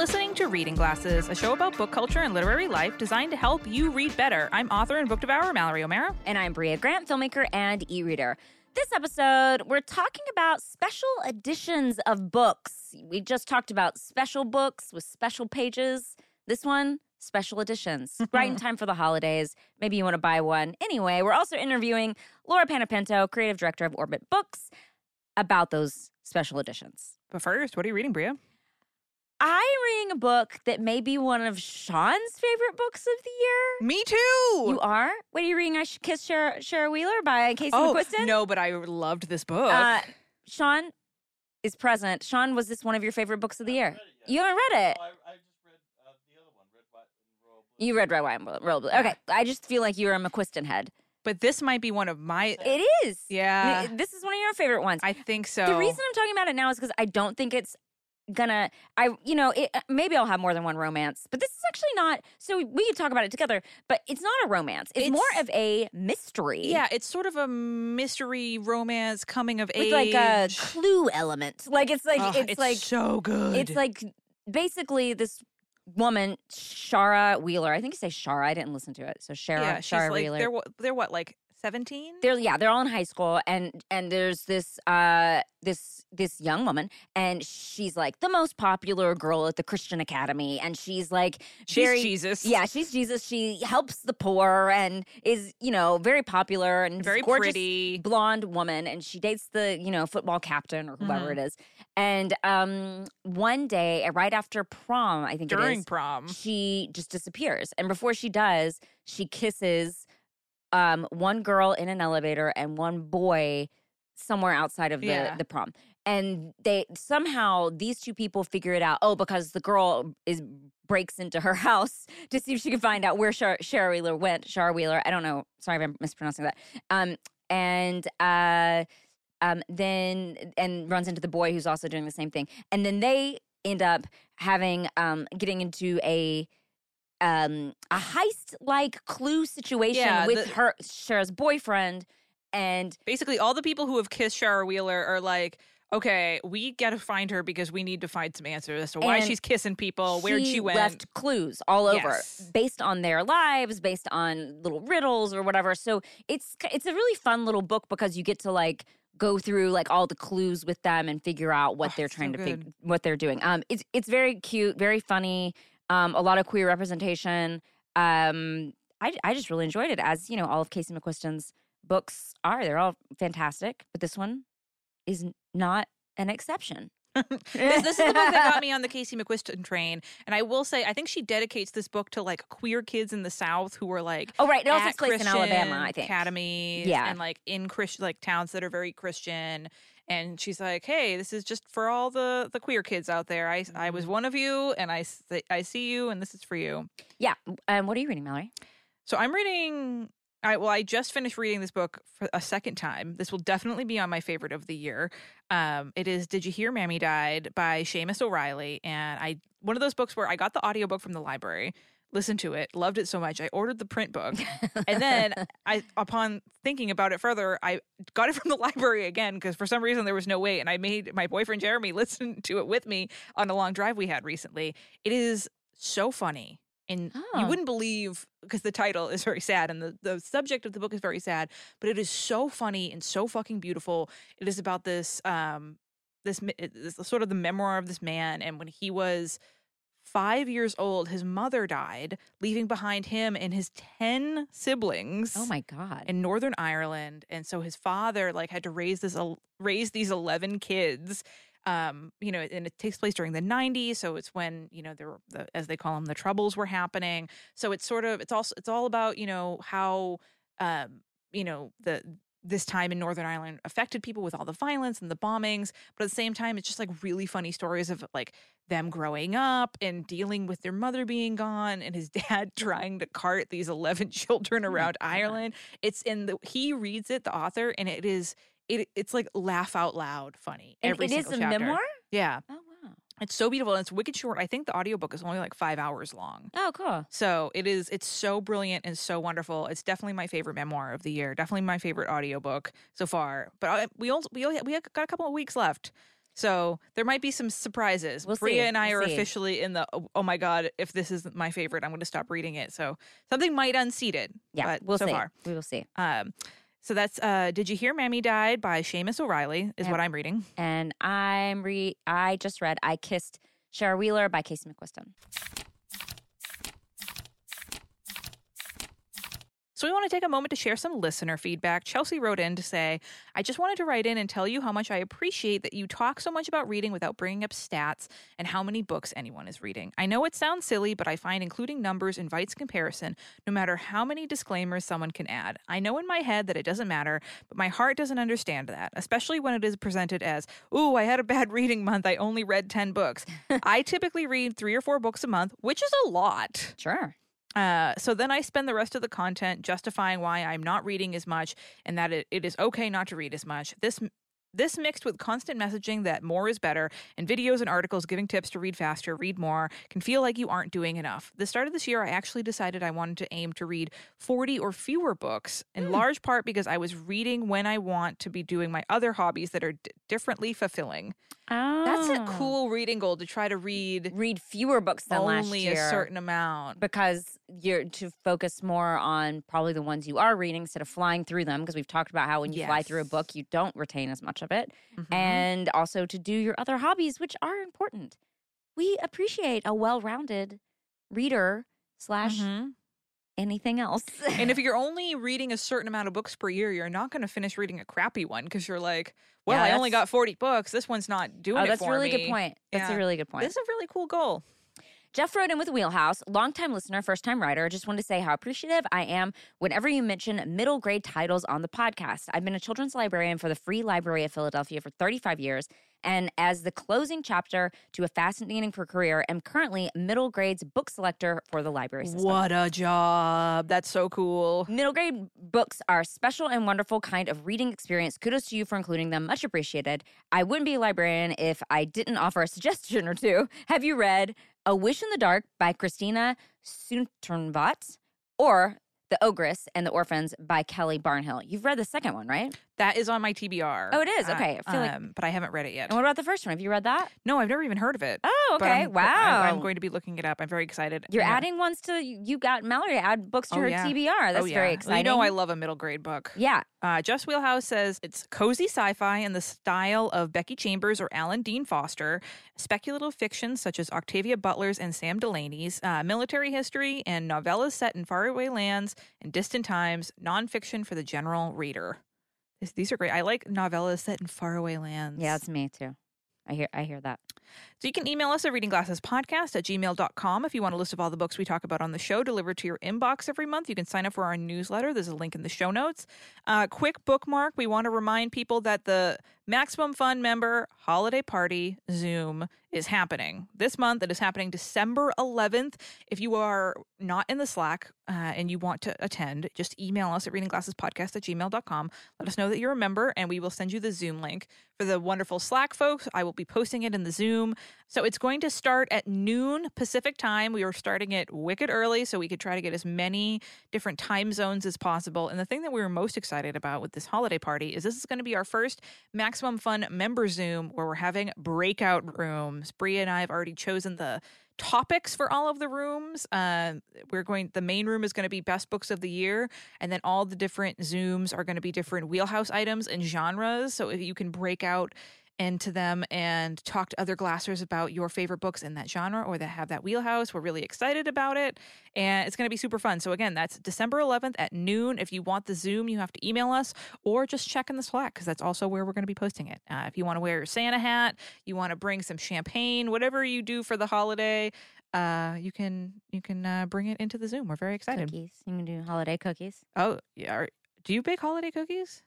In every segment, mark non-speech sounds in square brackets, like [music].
listening to Reading Glasses, a show about book culture and literary life designed to help you read better. I'm author and book devourer Mallory O'Meara. And I'm Brea Grant, filmmaker and e reader. This episode, we're talking about special editions of books. We just talked about special books with special pages. This one, special editions. [laughs] right in time for the holidays. Maybe you want to buy one. Anyway, we're also interviewing Lauren Panepinto, creative director of Orbit Books, about those special editions. But first, what are you reading, Brea? I'm reading a book that may be one of Sean's favorite books of the year. Me too. You are? What are you reading? I Should Kiss Shara, Shara Wheeler by Casey oh, McQuiston? no, but I loved this book. Uh, Sean is present. Sean, was this one of your favorite books of the year? You haven't read it. Oh, I, I just read uh, the other one, Red, White, and Royal Blue. You read Red, White, and Royal Blue. Okay, I just feel like you're a McQuiston head. but this might be one of my. It is. Yeah. This is one of your favorite ones. I think so. The reason I'm talking about it now is because I don't think it's gonna. I, you know, it, uh, maybe I'll have more than one romance, but this is actually not. So we could talk about it together, but it's not a romance. It's, more of a mystery. Yeah, it's sort of a mystery romance coming of with age. like a clue element. Like it's like Ugh, it's, like so good. it's like basically this woman Shara Wheeler. I think you say Shara. I didn't listen to it. So Shara yeah, she's Shara like Wheeler. they're they're what like seventeen. they're yeah they're all in high school and and there's this uh this this young woman and she's like the most popular girl at the christian academy and she's like She's very Jesus. yeah she's jesus she helps the poor and is you know very popular and very gorgeous pretty. blonde woman and she dates the you know football captain or whoever Mhm. it is and um one day right after prom i think it during is prom. she just disappears. And before she does, she kisses um, one girl in an elevator and one boy somewhere outside of the, Yeah. the prom. And they somehow these two people figure it out. Oh, because the girl is breaks into her [laughs] house to see if she can find out where Shar- Shara Wheeler went. Shara Wheeler, I don't know. Sorry if I'm mispronouncing that. Um, and uh, um, then and runs into the boy who's also doing the same thing. And then they end up having um, getting into a um, a heist like clue situation Yeah, with the- her Shara's boyfriend. And Basically, all the people who have kissed Shara Wheeler are like, okay, we got to find her because we need to find some answers as to why she's kissing people, where she went. left clues all over Yes. based on their lives, based on little riddles or whatever. So it's it's a really fun little book because you get to like go through like all the clues with them and figure out what Oh, they're it's so trying to figure what they're doing. Um, it's it's very cute, very funny. Um, a lot of queer representation. Um, I I just really enjoyed it as you know all of Casey McQuiston's books are. They're all fantastic, but this one is not an exception. [laughs] this, this is the book that got [laughs] me on the Casey McQuiston train. And I will say, I think she dedicates this book to like queer kids in the South who are like, Oh right, it also takes place in Alabama, I think. academies, Yeah. and like in Christian like towns that are very Christian. And she's like, "Hey, this is just for all the the queer kids out there. I I Mm-hmm. was one of you, and I I see you, and this is for you." Yeah. Um, what are you reading, Mallory? So I'm reading. I well, I just finished reading this book for a second time. This will definitely be on my favorite of the year. Um, it is "Did You Hear Mammy Died" by Seamas O'Reilly, and I one of those books where I got the audiobook from the library, listened to it, loved it so much, I ordered the print book, [laughs] and then I, upon thinking about it further, I got it from the [laughs] library again because for some reason there was no way and I made my boyfriend Jeremy [laughs] listen to it with me on a long drive we had recently. It is so funny. And you Oh. wouldn't believe because the title is very sad and the, the subject of the book is very sad, but it is so funny and so fucking beautiful. It is about this um this, this sort of the memoir of this man and when he was five years old, his mother died, leaving behind him and his ten siblings Oh my god. in Northern Ireland, and so his father like had to raise this raise these eleven kids. Um, you know, and it takes place during the '90s, so it's when you know there, were the, as they call them, the troubles were happening. So it's sort of it's also it's all about you know how um, you know the this time in Northern Ireland affected people with all the violence and the bombings, but at the same time, it's just like really funny stories of like them growing up and dealing with their mother being gone and his [laughs] dad trying to cart these 11 children Oh around God. Ireland. It's in the he reads it, the author, and it is it it's like laugh out loud funny. And every it is a chapter. memoir? Yeah. Oh. It's so beautiful and it's wicked short. I think the audiobook is only like five hours long. Oh cool. So it is it's so brilliant and so wonderful. It's definitely my favorite memoir of the year. Definitely my favorite audiobook so far. But I, we also we only, we got a couple of weeks left. So there might be some surprises. We'll Brea see. and I We'll are see. officially in the oh, oh my god, if this isn't my favorite, I'm going to stop reading it. So something might unseat it. Yeah, but we'll so see. far. We will see. Um, so that's uh, Did You Hear Mammy Died by Seamas O'Reilly is what I'm reading. And I'm re I just read I Kissed Shara Wheeler by Casey McQuiston. So we want to take a moment to share some listener feedback. Chelsea wrote in to say, I just wanted to write in and tell you how much I appreciate that you talk so much about reading without bringing up stats and how many books anyone is reading. I know it sounds silly, but I find including numbers invites comparison no matter how many disclaimers someone can add. I know in my head that it doesn't matter, but my heart doesn't understand that, especially when it is presented as, ooh, I had a bad [laughs] reading month. I only read 10 books. [laughs] I typically read three or four books a month, which is a lot. Sure. Uh, so then I spend the rest of the content justifying why I'm not reading as much and that it, it is okay not to read as much. This this mixed with constant messaging that more is better and videos and articles giving tips to read faster, read more, can feel like you aren't doing enough. The start of this year, I actually decided I wanted to aim to read 40 or fewer books, in hmm. large part because I was reading when I want to be doing my other hobbies that are d- differently fulfilling. Oh. That's a ah. cool reading goal to try to read Read fewer books than last year. only a certain amount. because you're to focus more on probably the ones you are reading instead of flying through them because we've talked about how when you fly through a book you don't retain as much of it Mhm. and also to do your other hobbies which are important we appreciate a well-rounded reader slash Mhm. anything else and if [laughs] you're only reading a certain amount of books per year, you're not going to finish reading a crappy one because you're like, well, Yeah, I only got 40 books. This one's not doing oh it that's a really good point that's a really good point This is a really cool goal. Jeff wrote in with Wheelhouse, longtime listener, first time writer. Just wanted to say how appreciative I am whenever you mention middle grade titles on the podcast. I've been a children's librarian for the Free Library of Philadelphia for 35 years. And as the closing chapter to a fascinating career, I am currently middle grades book selector for the library system. What a job. That's so cool. Middle grade books are a special and wonderful kind of reading experience. Kudos to you for including them. Much appreciated. I wouldn't be a librarian if I didn't offer a suggestion or two. [laughs] Have you read A Wish in the Dark by Christina Soontornvat or The Ogress and the Orphans by Kelly Barnhill? You've read the second one, right? That is on my TBR. Oh, it is? Uh, Okay. I feel like- um, but I haven't read it yet. And what about the first one? Have you read that? No, I've never even heard of it. Oh, okay. I'm- wow. I, am going to be looking it up. I'm very excited. You're Yeah. adding ones to you got Mallory to add books to Oh, her yeah. TBR. That's oh, yeah. very Well, exciting. You know, I love a middle grade book. yeah. Uh, Just Wheelhouse says it's cozy sci fi in the style of Becky Chambers or Alan Dean Foster, speculative fiction such as Octavia Butler's and Sam Delany's, uh, military history, and novellas set in faraway lands and distant times, nonfiction for the general reader. This, these are great. I like novellas set in faraway lands. Yeah, that's me too. I hear I hear that. So you can email us at readingglassespodcast at gmail.com if you want a list of all the books we talk about on the show delivered to your inbox every month. You can sign up for our newsletter. There's a link in the show notes. Uh, quick bookmark. We want to remind people that the Maximum Fun member holiday party Zoom is happening this month. It is happening December 11th. If you are not in the Slack uh, and you want to attend, just email us at readingglassespodcast at gmail.com. Let us know that you're a member and we will send you the Zoom link. For the wonderful Slack folks, I will be posting it in the Zoom. So it's going to start at noon Pacific time. We were starting it wicked early so we could try to get as many different time zones as possible. And the thing that we were most excited about with this holiday party is this is going to be our first Maximum Fun member Zoom where we're having breakout rooms. Brea and I have already chosen the topics for all of the rooms. Uh, we're going. The main room is going to be best books of the year, and then all the different zooms are going to be different wheelhouse items and genres. So if you can break out into them and talk to other glassers about your favorite books in that genre or that have that wheelhouse. We're really excited about it and it's going to be super fun. So again, that's December 11th at noon. If you want the Zoom, you have to email us or just check in the Slack because that's also where we're going to be posting it. Uh, if you want to wear your Santa hat, you want to bring some champagne, whatever you do for the holiday, uh, you can you can uh, bring it into the Zoom. We're very excited. Cookies. You can do holiday cookies. Oh yeah, are, do you bake holiday cookies?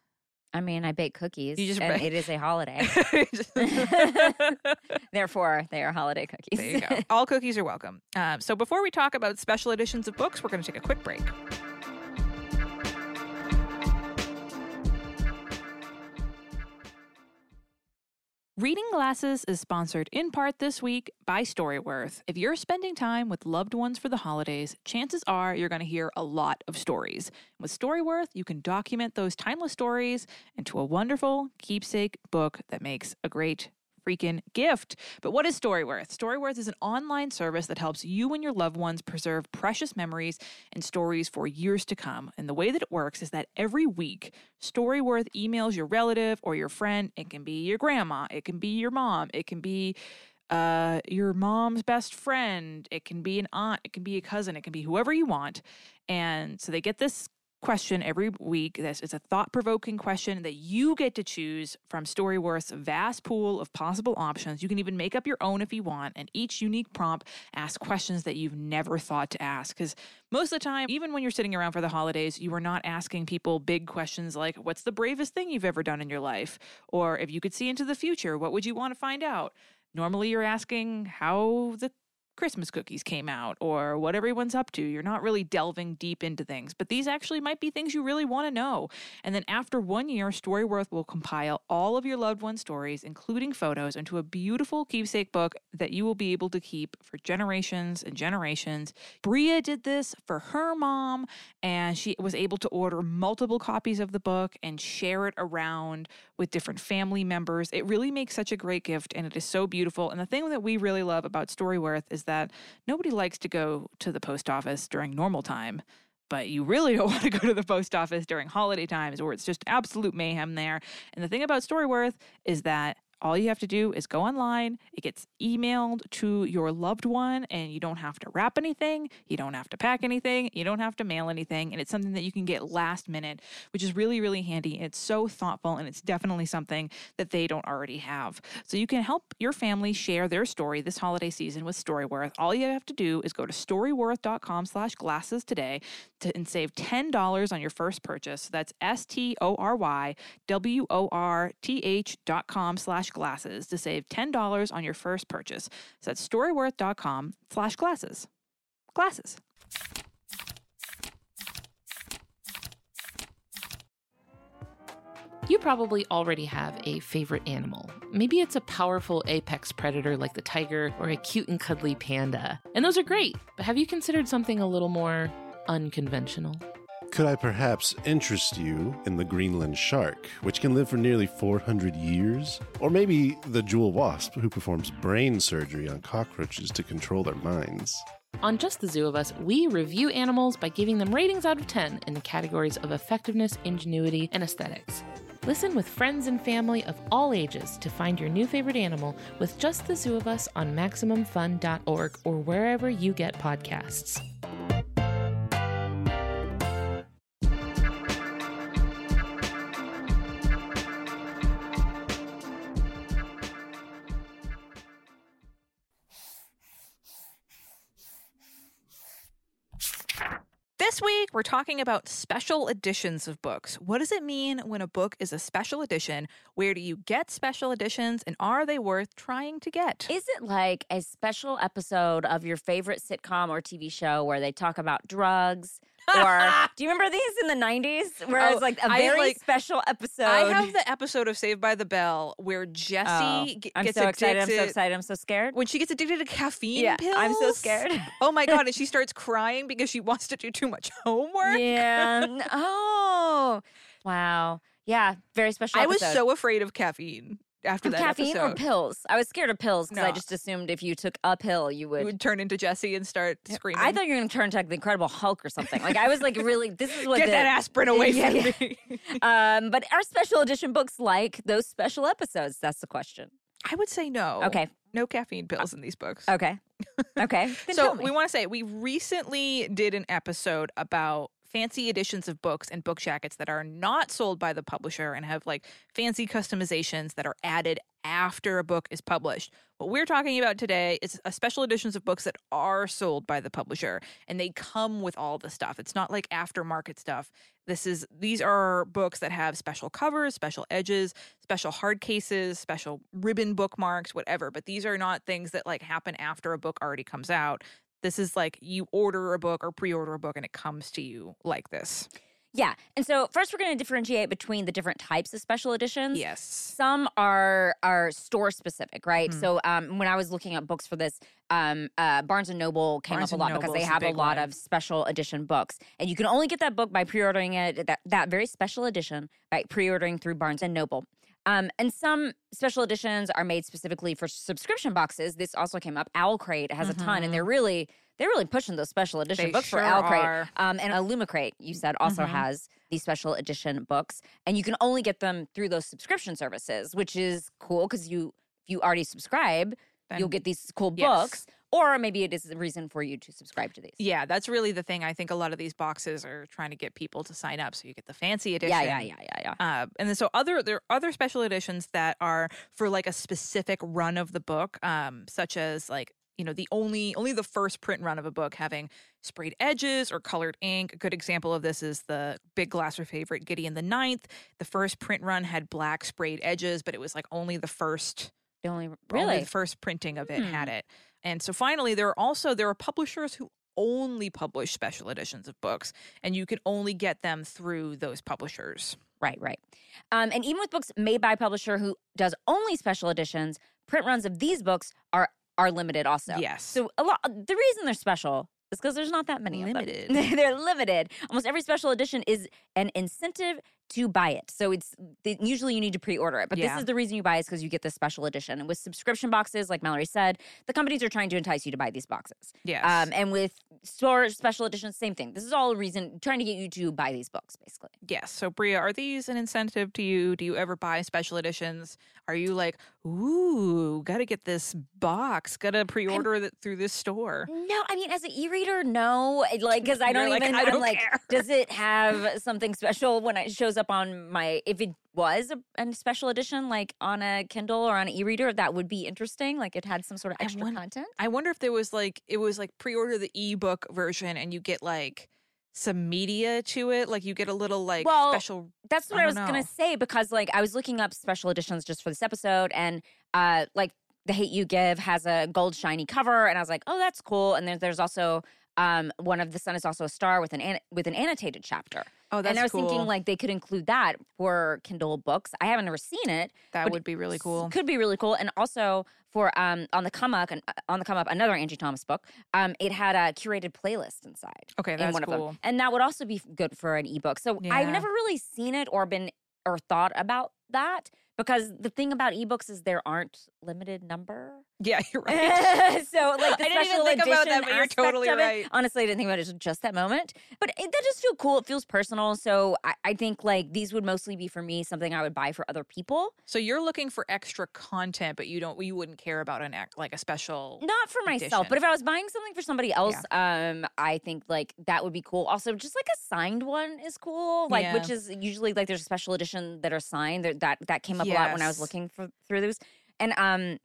I mean, I bake cookies. You just and bake- it is a holiday. [laughs] [laughs] [laughs] Therefore, they are holiday cookies. you go. All cookies are welcome. Um, so before we talk about special editions of books, we're going to take a quick break. Reading Glasses is sponsored in part this week by Storyworth. If you're spending time with loved ones for the holidays, chances are you're going to hear a lot of stories. With Storyworth, you can document those timeless stories into a wonderful keepsake book that makes a great freaking gift. But what is Storyworth? Storyworth is an online service that helps you and your loved ones preserve precious memories and stories for years to come. And the way that it works is that every week, Storyworth emails your relative or your friend. It can be your grandma, it can be your mom, it can be uh, your mom's best friend, it can be an aunt, it can be a cousin, it can be whoever you want. And so they get this question every week. This is a thought provoking question that you get to choose from Storyworth's vast pool of possible options. You can even make up your own if you want, and each unique prompt asks questions that you've never thought to ask. Because most of the time, even when you're sitting around for the holidays, you are not asking people big questions like, What's the bravest thing you've ever done in your life? Or if you could see into the future, what would you want to find out? Normally, you're asking how the Christmas cookies came out or what everyone's up to. You're not really delving deep into things, but these actually might be things you really want to know. And then after one year, Storyworth will compile all of your loved one's stories, including photos, into a beautiful keepsake book that you will be able to keep for generations and generations. Brea did this for her mom, and she was able to order multiple copies of the book and share it around with different family members. It really makes such a great gift, and it is so beautiful. And the thing that we really love about Storyworth is that nobody likes to go to the post office during normal time, but you really don't [laughs] want to go to the post office during holiday times where it's just absolute mayhem there. And the thing about Storyworth is that all you have to do is go online. It gets emailed to your loved one, and you don't have to wrap anything. You don't have to pack anything. You don't have to mail anything. And it's something that you can get last minute, which is really, really handy. It's so thoughtful, and it's definitely something that they don't already have. So you can help your family share their story this holiday season with Storyworth. All you have to do is go to storyworth.com slash glasses today to, and save $10 on your first purchase. That's S-T-O-R-Y-W-O-R-T-H dot com slash glasses to save $10 on your first purchase. So that's storyworth.com slash glasses. Glasses. You probably already have a favorite animal. Maybe it's a powerful apex predator like the tiger or a cute and cuddly panda. And those are great, but have you considered something a little more unconventional? Could I perhaps interest you in the Greenland shark, which can live for nearly 400 years? Or maybe the jewel wasp, who performs brain surgery on cockroaches to control their minds? On Just the Zoo of Us, we review animals by giving them ratings out of 10 in the categories of effectiveness, ingenuity, and aesthetics. Listen with friends and family of all ages to find your new favorite animal with Just the Zoo of Us on MaximumFun.org or wherever you get podcasts. We're talking about special editions of books. What does it mean when a book is a special edition? Where do you get special editions? And are they worth trying to get? Is it like a special episode of your favorite sitcom or TV show where they talk about drugs? Or [laughs] do you remember these in the 90s where Oh, was like a very like- special episode? I have the episode of Saved by the Bell where Jessie Oh, g- I'm gets so excited. I'm so excited. I'm so scared. When she gets addicted to caffeine Yeah, pills. I'm so scared. [laughs] Oh my god! And she starts crying because she wants to do too much [laughs] homework. Yeah. Oh, wow. Yeah. Very special. I was so afraid of caffeine after that caffeine episode. or pills. I was scared of pills because I just assumed if you took a pill, you would. You would turn into Jessie and start screaming. I thought you were going to turn into like the Incredible Hulk or something. Like I was like really. This is what Get the, that aspirin away Yeah, from yeah. me. [laughs] Um, but are special edition books like those special episodes? That's the question. I would say no. Okay. No caffeine pills in these books. Okay. Okay. [laughs] So we want to say we recently did an episode about fancy editions of books and book jackets that are not sold by the publisher and have like fancy customizations that are added after a book is published. What we're talking about today is a special editions of books that are sold by the publisher and they come with all the stuff. It's not like aftermarket stuff. This is these are books that have special covers, special edges, special hard cases, special ribbon bookmarks, whatever. But these are not things that like happen after a book already comes out. This is like you order a book or pre-order a book and it comes to you like this. yeah. And so first, we're going to differentiate between the different types of special editions. Yes. Some are are store specific, right? Mhm. So um, when I was looking at books for this, um, uh, Barnes and Noble came Barnes up a lot because they Noble's a have a lot one. of special edition books, and you can only get that book by pre-ordering it that that very special edition by pre-ordering through Barnes and Noble. Um, and some special editions are made specifically for subscription boxes. This also came up. Owl Crate has a ton, and they're really they're really pushing those special edition They books sure for Owl Crate. Um, and Illumicrate, you said, also Mhm. has these special edition books, and you can only get them through those subscription services, which is cool because you if you already subscribe, you'll get these cool yes. books. Or maybe it is the reason for you to subscribe to these. Yeah, that's really the thing. I think a lot of these boxes are trying to get people to sign up, so you get the fancy edition. yeah, yeah, yeah, yeah, yeah. Uh, and then so other there are other special editions that are for like a specific run of the book, um, such as like you know the only only the first print run of a book having sprayed edges or colored ink. A good example of this is the big Glasser favorite Gideon the Ninth. The first print run had black sprayed edges, but it was like only the first The only only really the first printing of it Hmm. had it. And so finally, there are also there are publishers who only publish special editions of books, and you can only get them through those publishers. Right, right. Um, and even with books made by a publisher who does only special editions, print runs of these books are are limited also. Yes. So a lot. The reason they're special is because there's not that many Limited. of them. [laughs] they're limited. Almost every special edition is an incentive to buy it. So it's usually you need to pre-order it, but Yeah. this is the reason you buy is because you get the special edition. And with subscription boxes, like Mallory said, the companies are trying to entice you to buy these boxes. yes. Um, and with store special editions, same thing. This is all a reason trying to get you to buy these books, basically. Yes. So, Brea, are these an incentive to you? Do you ever buy special editions? Are you like, ooh, got to get this box, got to pre order it through this store? No, I mean, as an e-reader, no. Like, because I [laughs] don't like, even. I I'm don't like, care. does it have something special when it shows up on my? If it was a, a special edition, like on a Kindle or on an e-reader, that would be interesting. Like, it had some sort of I extra content. I wonder if there was like, it was like pre order the ebook version and you get like some media to it. Like, you get a little like Well, special. That's what I I, was don't gonna say because, like, I was looking up special editions just for this episode, and uh, like, the Hate You Give has a gold shiny cover, and I was like, oh, that's cool. And then there's also. Um, one of the sun is also a star with an, an with an annotated chapter. Oh, that's and I was cool. thinking like they could include that for Kindle books. I haven't ever seen it. that but would be really cool. Could be really cool. And also for um on the come up and on the come up another Angie Thomas book. Um, it had a curated playlist inside Okay, in that's one of cool. them, and that would also be good for an ebook. So I've never really seen it or been or thought about that because the thing about ebooks is there aren't limited number. Yeah, [laughs] you're [laughs] right. so like the I didn't even special think about that, but you're totally right. Honestly, I didn't think about it just that moment. But it, that just feel cool. It feels personal. So I, I think like these would mostly be for me something I would buy for other people, so you're looking for extra content, but you don't, you wouldn't care about an act like a special. not for myself. Edition. But if I was buying something for somebody else, um, I think like that would be cool. Also, just like a signed one is cool. Like which is usually like there's a special edition that are signed. That that came up a lot when I was looking for through those, and um.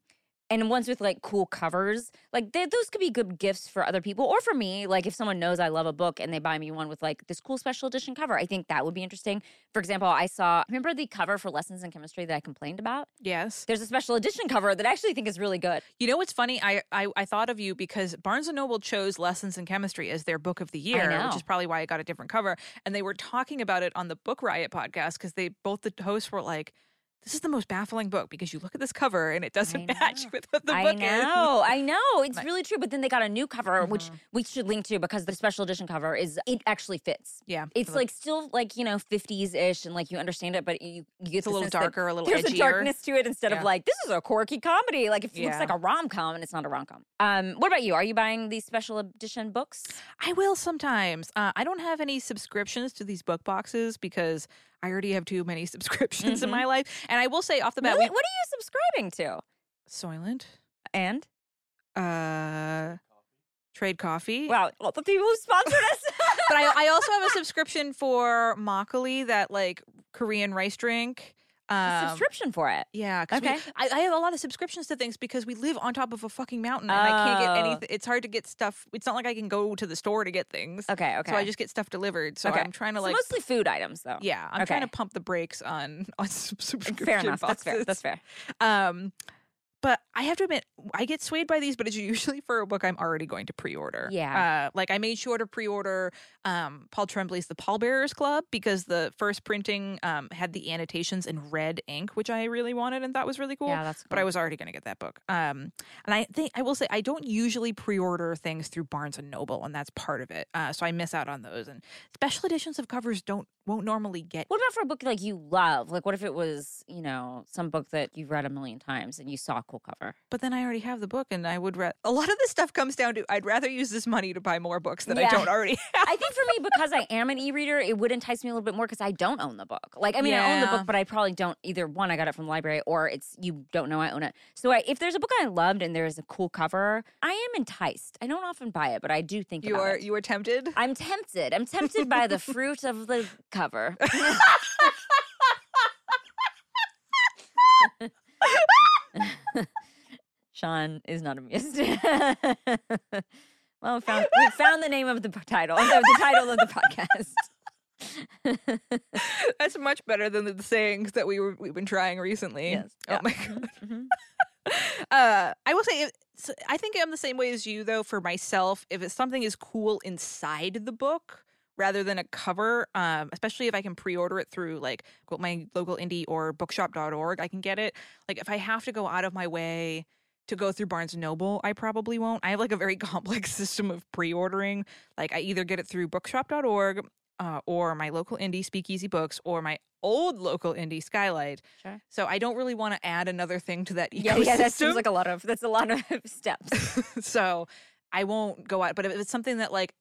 And ones with like cool covers, like they, those could be good gifts for other people or for me. Like if someone knows I love a book and they buy me one with like this cool special edition cover, I think that would be interesting. For example, I saw remember the cover for Lessons in Chemistry that I complained about. Yes. There's a special edition cover that I actually think is really good. You know what's funny? I, I I thought of you because Barnes and Noble chose Lessons in Chemistry as their book of the year, which is probably why it got a different cover. And they were talking about it on the Book Riot podcast because they both the hosts were like, "This is the most baffling book because you look at this cover and it doesn't [laughs] match with what the I book know, I know. I know. It's really true. But then they got a new cover, which Mhm. we should link to because the special edition cover is it actually fits. Yeah, It's like still like you know 50s ish, and like you understand it, but you you get it's a little darker, a little There's edgier. a darkness to it instead Yeah. of like this is a quirky comedy. Like it looks like a rom com, and it's not a rom com. Um, what about you? Are you buying these special edition books? I will sometimes. Uh, I don't have any subscriptions to these book boxes because I already have too many [laughs] subscriptions in Mhm. my life. And I will say off the bat, Really? we What are you subscribing to? Soylent, And uh, Trade Coffee. wow, all the people who sponsored us. [laughs] but I, I also have a [laughs] subscription for Makgeolli, that like Korean rice drink. Um, subscription for it. Yeah, 'cause we- Okay. I, I have a lot of subscriptions to things because we live on top of a fucking mountain and I can't get Oh. anything. It's hard to get stuff. It's not like I can go to the store to get things. Okay, okay. So I just get stuff delivered. So Okay. I'm trying to So like, mostly food items though. yeah, I'm trying to pump the brakes on [laughs] on sub- subscription Fair enough. That's fair. That's fair. Um, but I have to admit, I get swayed by these, but it's usually for a book I'm already going to pre-order. Yeah. Uh, like I made sure to pre-order um, Paul Tremblay's The Pallbearers Club because the first printing um, had the annotations in red ink, which I really wanted and thought was really cool. Yeah, that's But I was already going to get that book. Um, and I think I will say I don't usually pre-order things through Barnes and Noble, and that's part of it. Uh, so I miss out on those. And special editions of covers don't won't normally get What about for a book like you love? Like, what if it was, you know, some book that you've read a million times and you saw a cool cover? But then I already have the book, and I would. read. a lot of this stuff comes down to I'd rather use this money to buy more books that I don't already have. [laughs] I think for me, because I am an e-reader, it would entice me a little bit more because I don't own the book. Like, I mean, I own the book, but I probably don't either. One, I got it from the library, or it's you don't know I own it. So, I, if there's a book I loved and there's a cool cover, I am enticed. I don't often buy it, but I do think You are it. you are tempted. I'm tempted. I'm tempted by the [laughs] fruit of the cover. [laughs] Sean is not amused. [laughs] well, we found, we found the name of the title, of the title of the podcast. [laughs] That's much better than the sayings that we were we've been trying recently. Yes. Oh Yeah. my god. Mhm. Uh, I will say, I think I'm the same way as you though. For myself, if it's something is cool inside the book rather than a cover, um, especially if I can pre-order it through like my local indie or bookshop.org, I can get it. Like if I have to go out of my way to go through Barnes and Noble, I probably won't. I have like a very [laughs] complex system of pre-ordering. Like I either get it through bookshop.org uh, or my local indie Speakeasy Books or my old local indie Skylight. Sure. So I don't really want to add another thing to that ecosystem. Yeah, yeah, that seems like a lot of that's a lot of [laughs] steps. [laughs] so I won't go out. But if it's something that like,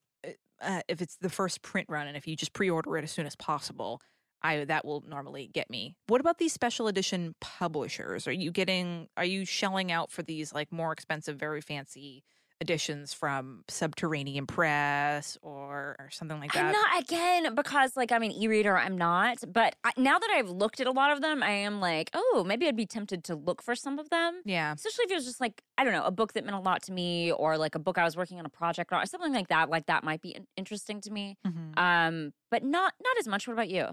uh, if it's the first print run, and if you just pre-order it as soon as possible, I that will normally get me. What about these special edition publishers? Are you getting? Are you shelling out for these like more expensive, very fancy editions from Subterranean Press or or something like that? I'm not again because like I'm an e-reader. I'm not, but I, now that I've looked at a lot of them, I am like, oh, maybe I'd be tempted to look for some of them. yeah. Especially if it was just like I don't know, a book that meant a lot to me, or like a book I was working on a project or something like that. Like that might be interesting to me. Mhm. Um, but not not as much. What about you?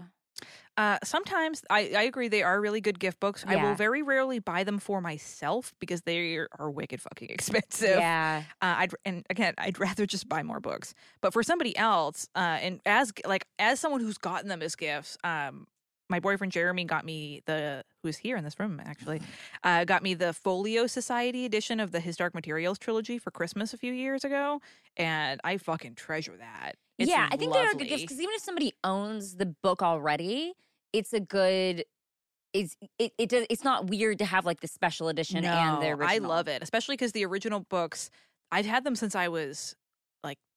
Uh, sometimes I, I agree they are really good gift books. I will very rarely buy them for myself because they are wicked fucking [laughs] expensive. Yeah, Uh, I'd and again, I'd [laughs] rather just buy more books. But for somebody else, uh, and as like as someone who's gotten them as gifts, um, my boyfriend Jeremy got me the who's here in this room actually, uh, got me the Folio Society edition of the His Dark Materials trilogy for Christmas a few years ago, and I fucking treasure that. It's yeah. I think they are good gifts because even if somebody owns the book already, it's a good. It's it, it does. It's not weird to have like the special edition and the original. I love it, especially because the original books I've had them since I was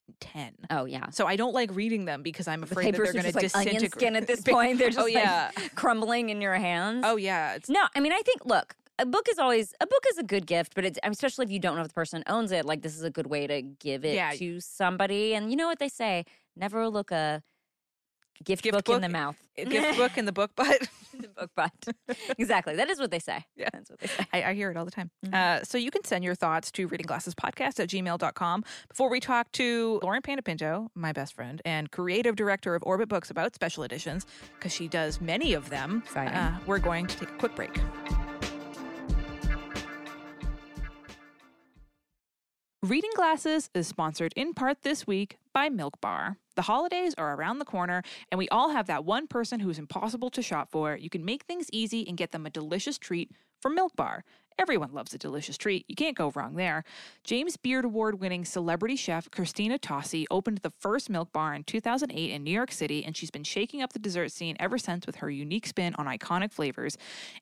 like ten. Oh yeah. So I don't like reading them because I'm The afraid that they're going to just like disintegrate. skin at this [laughs] point. They're oh, just oh like yeah. crumbling in your hands. oh yeah. It's No, I mean, I think, look, a book is always, a book is a good gift, but it's, especially if you don't know if the person owns it, like this is a good way to give it Yeah. to somebody. And you know what they say? Never look a gift, Gift book, in the mouth. a [laughs] gift book in the book, but the book butt. [laughs] exactly. That is what they say. Yeah. That's what they say. I, I hear it all the time. Mhm. Uh, so you can send your thoughts to readingglassespodcast at gmail.com. Before we talk to Lauren Panepinto, my best friend and creative director of Orbit Books about special editions, because she does many of them, uh, we're going to take a quick break. Reading Glasses is sponsored in part this week by Milk Bar. The holidays are around the corner, and we all have that one person who's impossible to shop for. You can make things easy and get them a delicious treat from Milk Bar. Everyone loves a delicious treat. You can't go wrong there. James Beard Award winning celebrity chef Christina Tosi opened the first Milk Bar in 2008 in New York City, and she's been shaking up the dessert scene ever since with her unique spin on iconic flavors.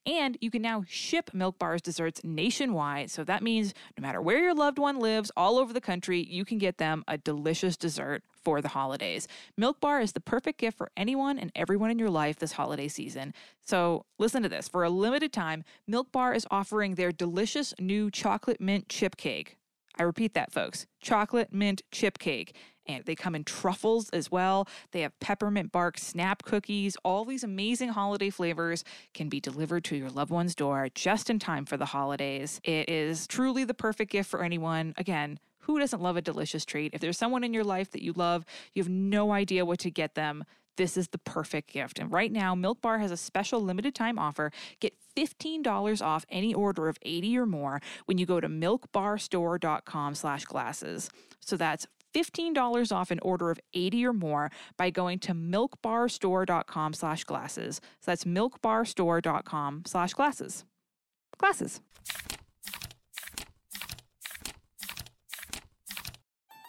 And you can now ship Milk Bar's desserts nationwide. So that means no matter where your loved one lives, all over the country, you can get them a delicious dessert for the holidays. Milk Bar is the perfect gift for anyone and everyone in your life this holiday season. So listen to this. For a limited time, Milk Bar is offering their delicious new chocolate mint chip cake. I repeat that, folks. Chocolate mint chip cake. And they come in truffles as well. They have peppermint bark snap cookies. All these amazing holiday flavors can be delivered to your loved one's door just in time for the holidays. It is truly the perfect gift for anyone. Again, who doesn't love a delicious treat? If there's someone in your life that you love, you have no idea what to get them. this is the perfect gift. And right now, Milk Bar has a special limited time offer. Get $15 off any order of 80 or more when you go to milkbarstore.com slash glasses. So that's $15 off an order of 80 or more by going to milkbarstore.com slash glasses. So that's milkbarstore.com slash glasses. Glasses.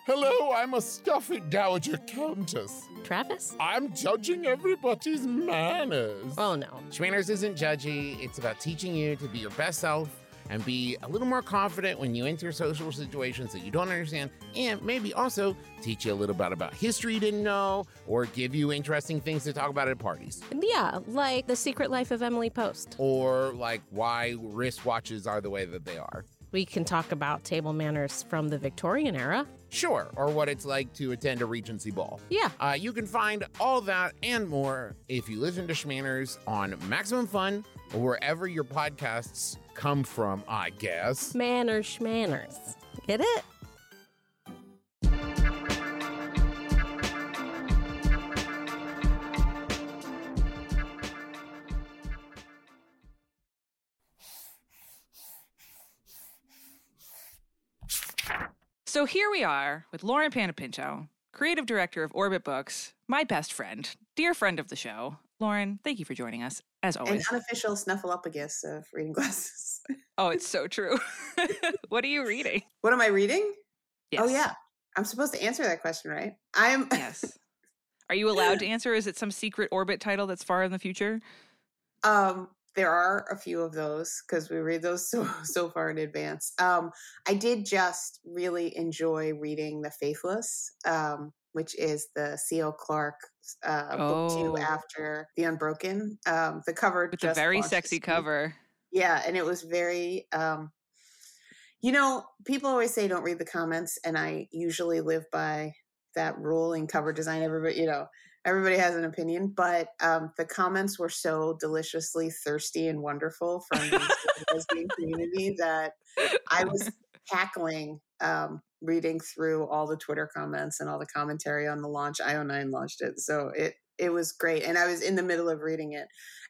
Hello, I'm a stuffy dowager countess. Travis? I'm judging everybody's manners. Oh no. Schmanners isn't judgy. It's about teaching you to be your best self and be a little more confident when you enter social situations that you don't understand, and maybe also teach you a little bit about history you didn't know, or give you interesting things to talk about at parties, Yeah, like the secret life of Emily Post. or like why wristwatches are the way that they are. We can talk about table manners from the Victorian era. Sure, or what it's like to attend a Regency ball. Yeah. Uh, you can find all that and more if you listen to Schmanners on Maximum Fun or wherever your podcasts come from, I guess. Manners, schmanners. Get it? So here we are with Lauren Panepinto, creative director of Orbit Books, my best friend, dear friend of the show. Lauren, thank you for joining us, as always. An unofficial snuffleupagus of reading [laughs] glasses. oh, it's so true. [laughs] what are you reading? what am I reading? Yes. Oh yeah, I'm supposed to answer that question, right? I'm. [laughs] Yes. Are you allowed to answer? Is it some secret orbit title that's far in the future? Um, there are a few of those because we read those so [laughs] so far in advance. Um, I did just really enjoy reading The Faithless, um, which is the C.L. Clark uh, book two after The Unbroken. Um, the cover With just very sexy cover. Yeah, and it was very um you know, people always say don't read the comments and I usually live by that rule in cover design everybody, you know, everybody has an opinion, but um the comments were so deliciously thirsty and wonderful from the lesbian [laughs] community that I was cackling um reading through all the Twitter comments and all the commentary on the launch. IO9 launched it. So it it was great and I was in the middle of reading it.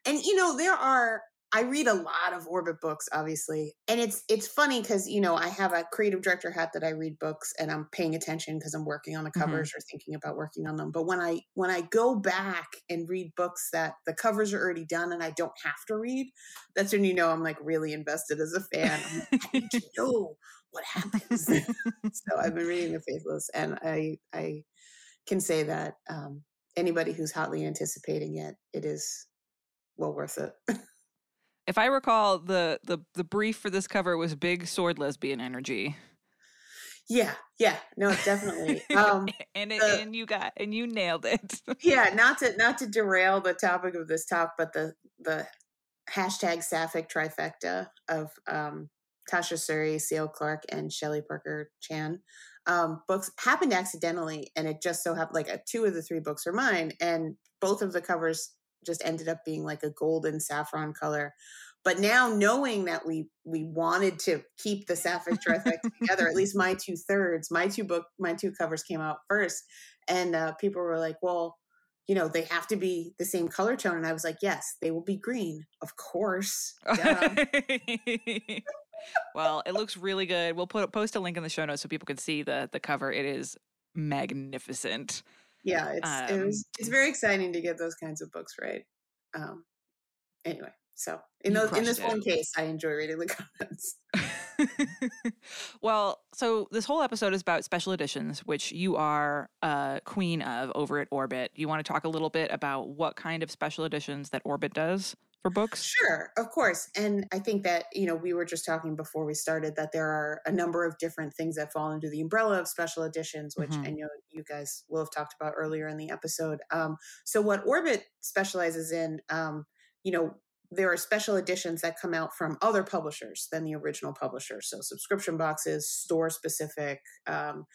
And you know, there are I read a lot of Orbit books, obviously, and it's it's funny because you know I have a creative director hat that I read books and I'm paying attention because I'm working on the Mhm. covers or thinking about working on them. But when I when I go back and read books that the covers are already done and I don't have to read, that's when you know I'm like really invested as a fan. I'm like, I need to [laughs] know what happens. [laughs] so I've been reading The Faithless, and I I can say that um, anybody who's hotly anticipating it, it is well worth it. [laughs] If I recall, the the the brief for this cover was big sword lesbian energy. Yeah, yeah, no, definitely. Um, [laughs] and it, the- and you got and you nailed it. [laughs] yeah, not to not to derail the topic of this talk, but the the hashtag Sapphic trifecta of um, Tasha Suri, C.L. Clark, and Shelley Parker Chan um, books happened accidentally, and it just so happened like uh, two of the three books are mine, and both of the covers just ended up being like a golden saffron color. But now knowing that we we wanted to keep the sapphic trifecta together, at least my two thirds, my two book, my two covers came out first, and uh, people were like, "Well, you know, they have to be the same color tone," and I was like, "Yes, they will be green, of course." [laughs] Well, it looks really good. We'll put post a link in the show notes so people can see the the cover. It is magnificent. Yeah, it's it Um, was it's very exciting to get those kinds of books right. Um, anyway, so in those in this it. one case, I enjoy reading the [laughs] comments. [laughs] well, so this whole episode is about special editions, which you are uh, queen of over at Orbit. You want to talk a little bit about what kind of special editions that Orbit does for books? Sure, of course. And I think that, you know, we were just talking before we started that there are a number of different things that fall under the umbrella of special editions, which Mhm. I know you guys will have talked about earlier in the episode. Um, so, what Orbit specializes in, um, you know, there are special editions that come out from other publishers than the original publisher. So, subscription boxes, store specific, um,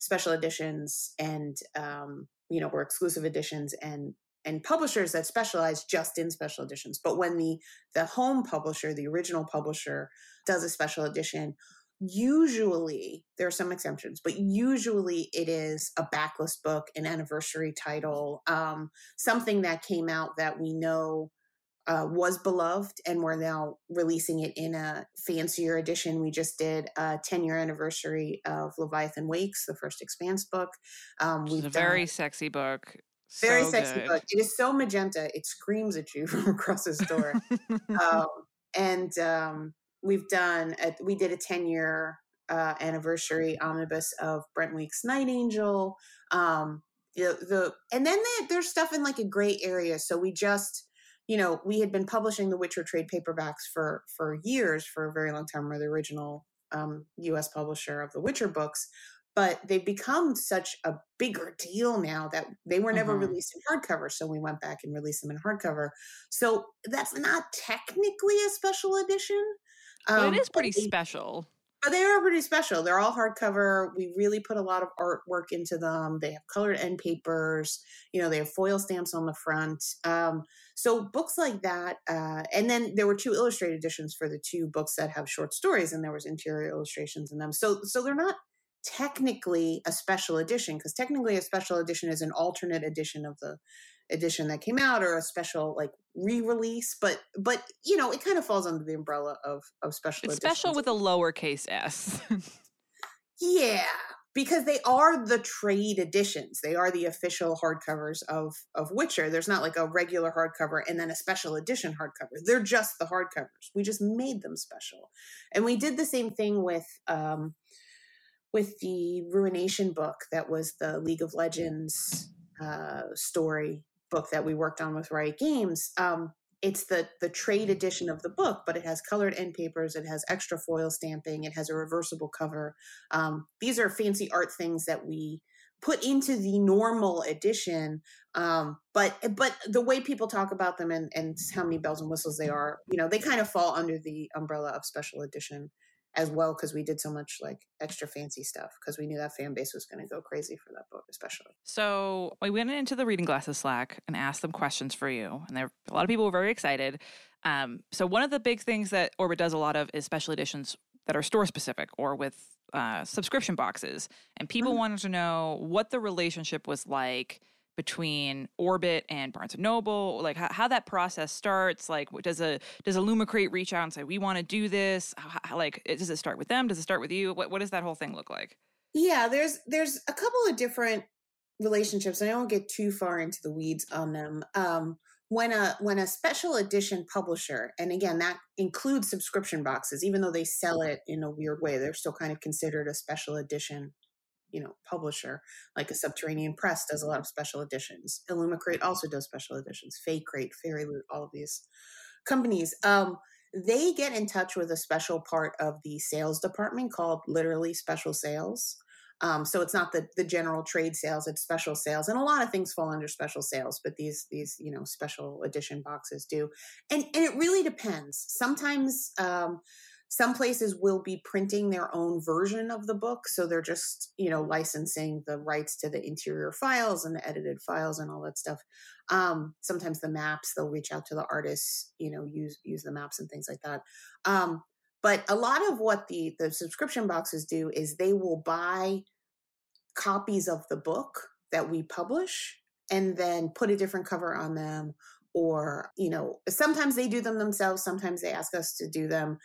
special editions, and, um, you know, or exclusive editions and and publishers that specialize just in special editions. But when the the home publisher, the original publisher, does a special edition, usually there are some exemptions, but usually it is a backlist book, an anniversary title, um, something that came out that we know uh, was beloved, and we're now releasing it in a fancier edition. We just did a 10 year anniversary of Leviathan Wakes, the first Expanse book. Um, It's a very done sexy book. Very So sexy good. book. It is so magenta; it screams at you [laughs] from across the store. [laughs] um, and um, we've done a, we did a 10 year uh, anniversary omnibus of Brent Weeks' Night Angel. Um, the, the and then there- there's stuff in like a gray area. So we just you know we had been publishing the Witcher trade paperbacks for for years for a very long time. We're the original um, U.S. publisher of the Witcher books. But they've become such a bigger deal now that they were never Mhm. released in hardcover. So we went back and released them in hardcover. So that's not technically a special edition. but um, it is pretty they- special. they are pretty special. They're all hardcover. We really put a lot of artwork into them. They have colored end papers. You know, they have foil stamps on the front. Um, so books like that. Uh, and then there were two illustrated editions for the two books that have short stories, and there was interior illustrations in them. So so they're not technically a special edition because technically a special edition is an alternate edition of the edition that came out or a special like re-release but but you know it kind of falls under the umbrella of of special It's special with a lowercase s. [laughs] Yeah, because they are the trade editions. They are the official hardcovers of of Witcher. There's not like a regular hardcover and then a special edition hardcover. They're just the hardcovers. We just made them special. And we did the same thing with um with the Ruination book that was the League of Legends uh story book that we worked on with Riot Games. Um it's the the trade edition of the book, but it has colored end papers, it has extra foil stamping, it has a reversible cover. Um, these are fancy art things that we put into the normal edition. Um, but but the way people talk about them and, and how many bells and whistles they are, you know, they kind of fall under the umbrella of special edition as well because we did so much like extra fancy stuff because we knew that fan base was going to go crazy for that book, especially. So we went into the reading glasses Slack and asked them questions for you, and there a lot of people were very excited. Um, so one of the big things that Orbit does a lot of is special editions that are store specific or with uh, subscription boxes, and people Mm. wanted to know what the relationship was like between Orbit and Barnes and Noble, like how, how that process starts. Like, does a does a Lumicrate reach out and say we want to do this? How, how- like, does it start with them? Does it start with you? What what does that whole thing look like? Yeah, there's there's a couple of different relationships, and I won't get too far into the weeds on them. Um, when a when a special edition publisher, and again that includes subscription boxes, even though they sell it in a weird way, they're still kind of considered a special edition, you know, publisher. Like a Subterranean Press does a lot of special editions. Illumicrate also does special editions. FaeCrate, Fairy Loot, all of these companies. Um, they get in touch with a special part of the sales department called literally special sales. Um, so it's not the the general trade sales; it's special sales, and a lot of things fall under special sales. But these these you know special edition boxes do, and and it really depends. Sometimes um, some places will be printing their own version of the book, so they're just you know licensing the rights to the interior files and the edited files and all that stuff. Um, sometimes the maps they'll reach out to the artists, you know, use use the maps and things like that. Um, but a lot of what the the subscription boxes do is they will buy copies of the book that we publish and then put a different cover on them or you know sometimes they do them themselves sometimes they ask us to do them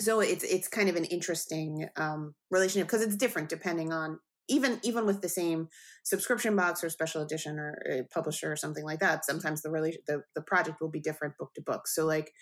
so it's it's kind of an interesting um, relationship because it's different depending on even even with the same subscription box or special edition or uh, publisher or something like that sometimes the relation the, the project will be different book to book. So like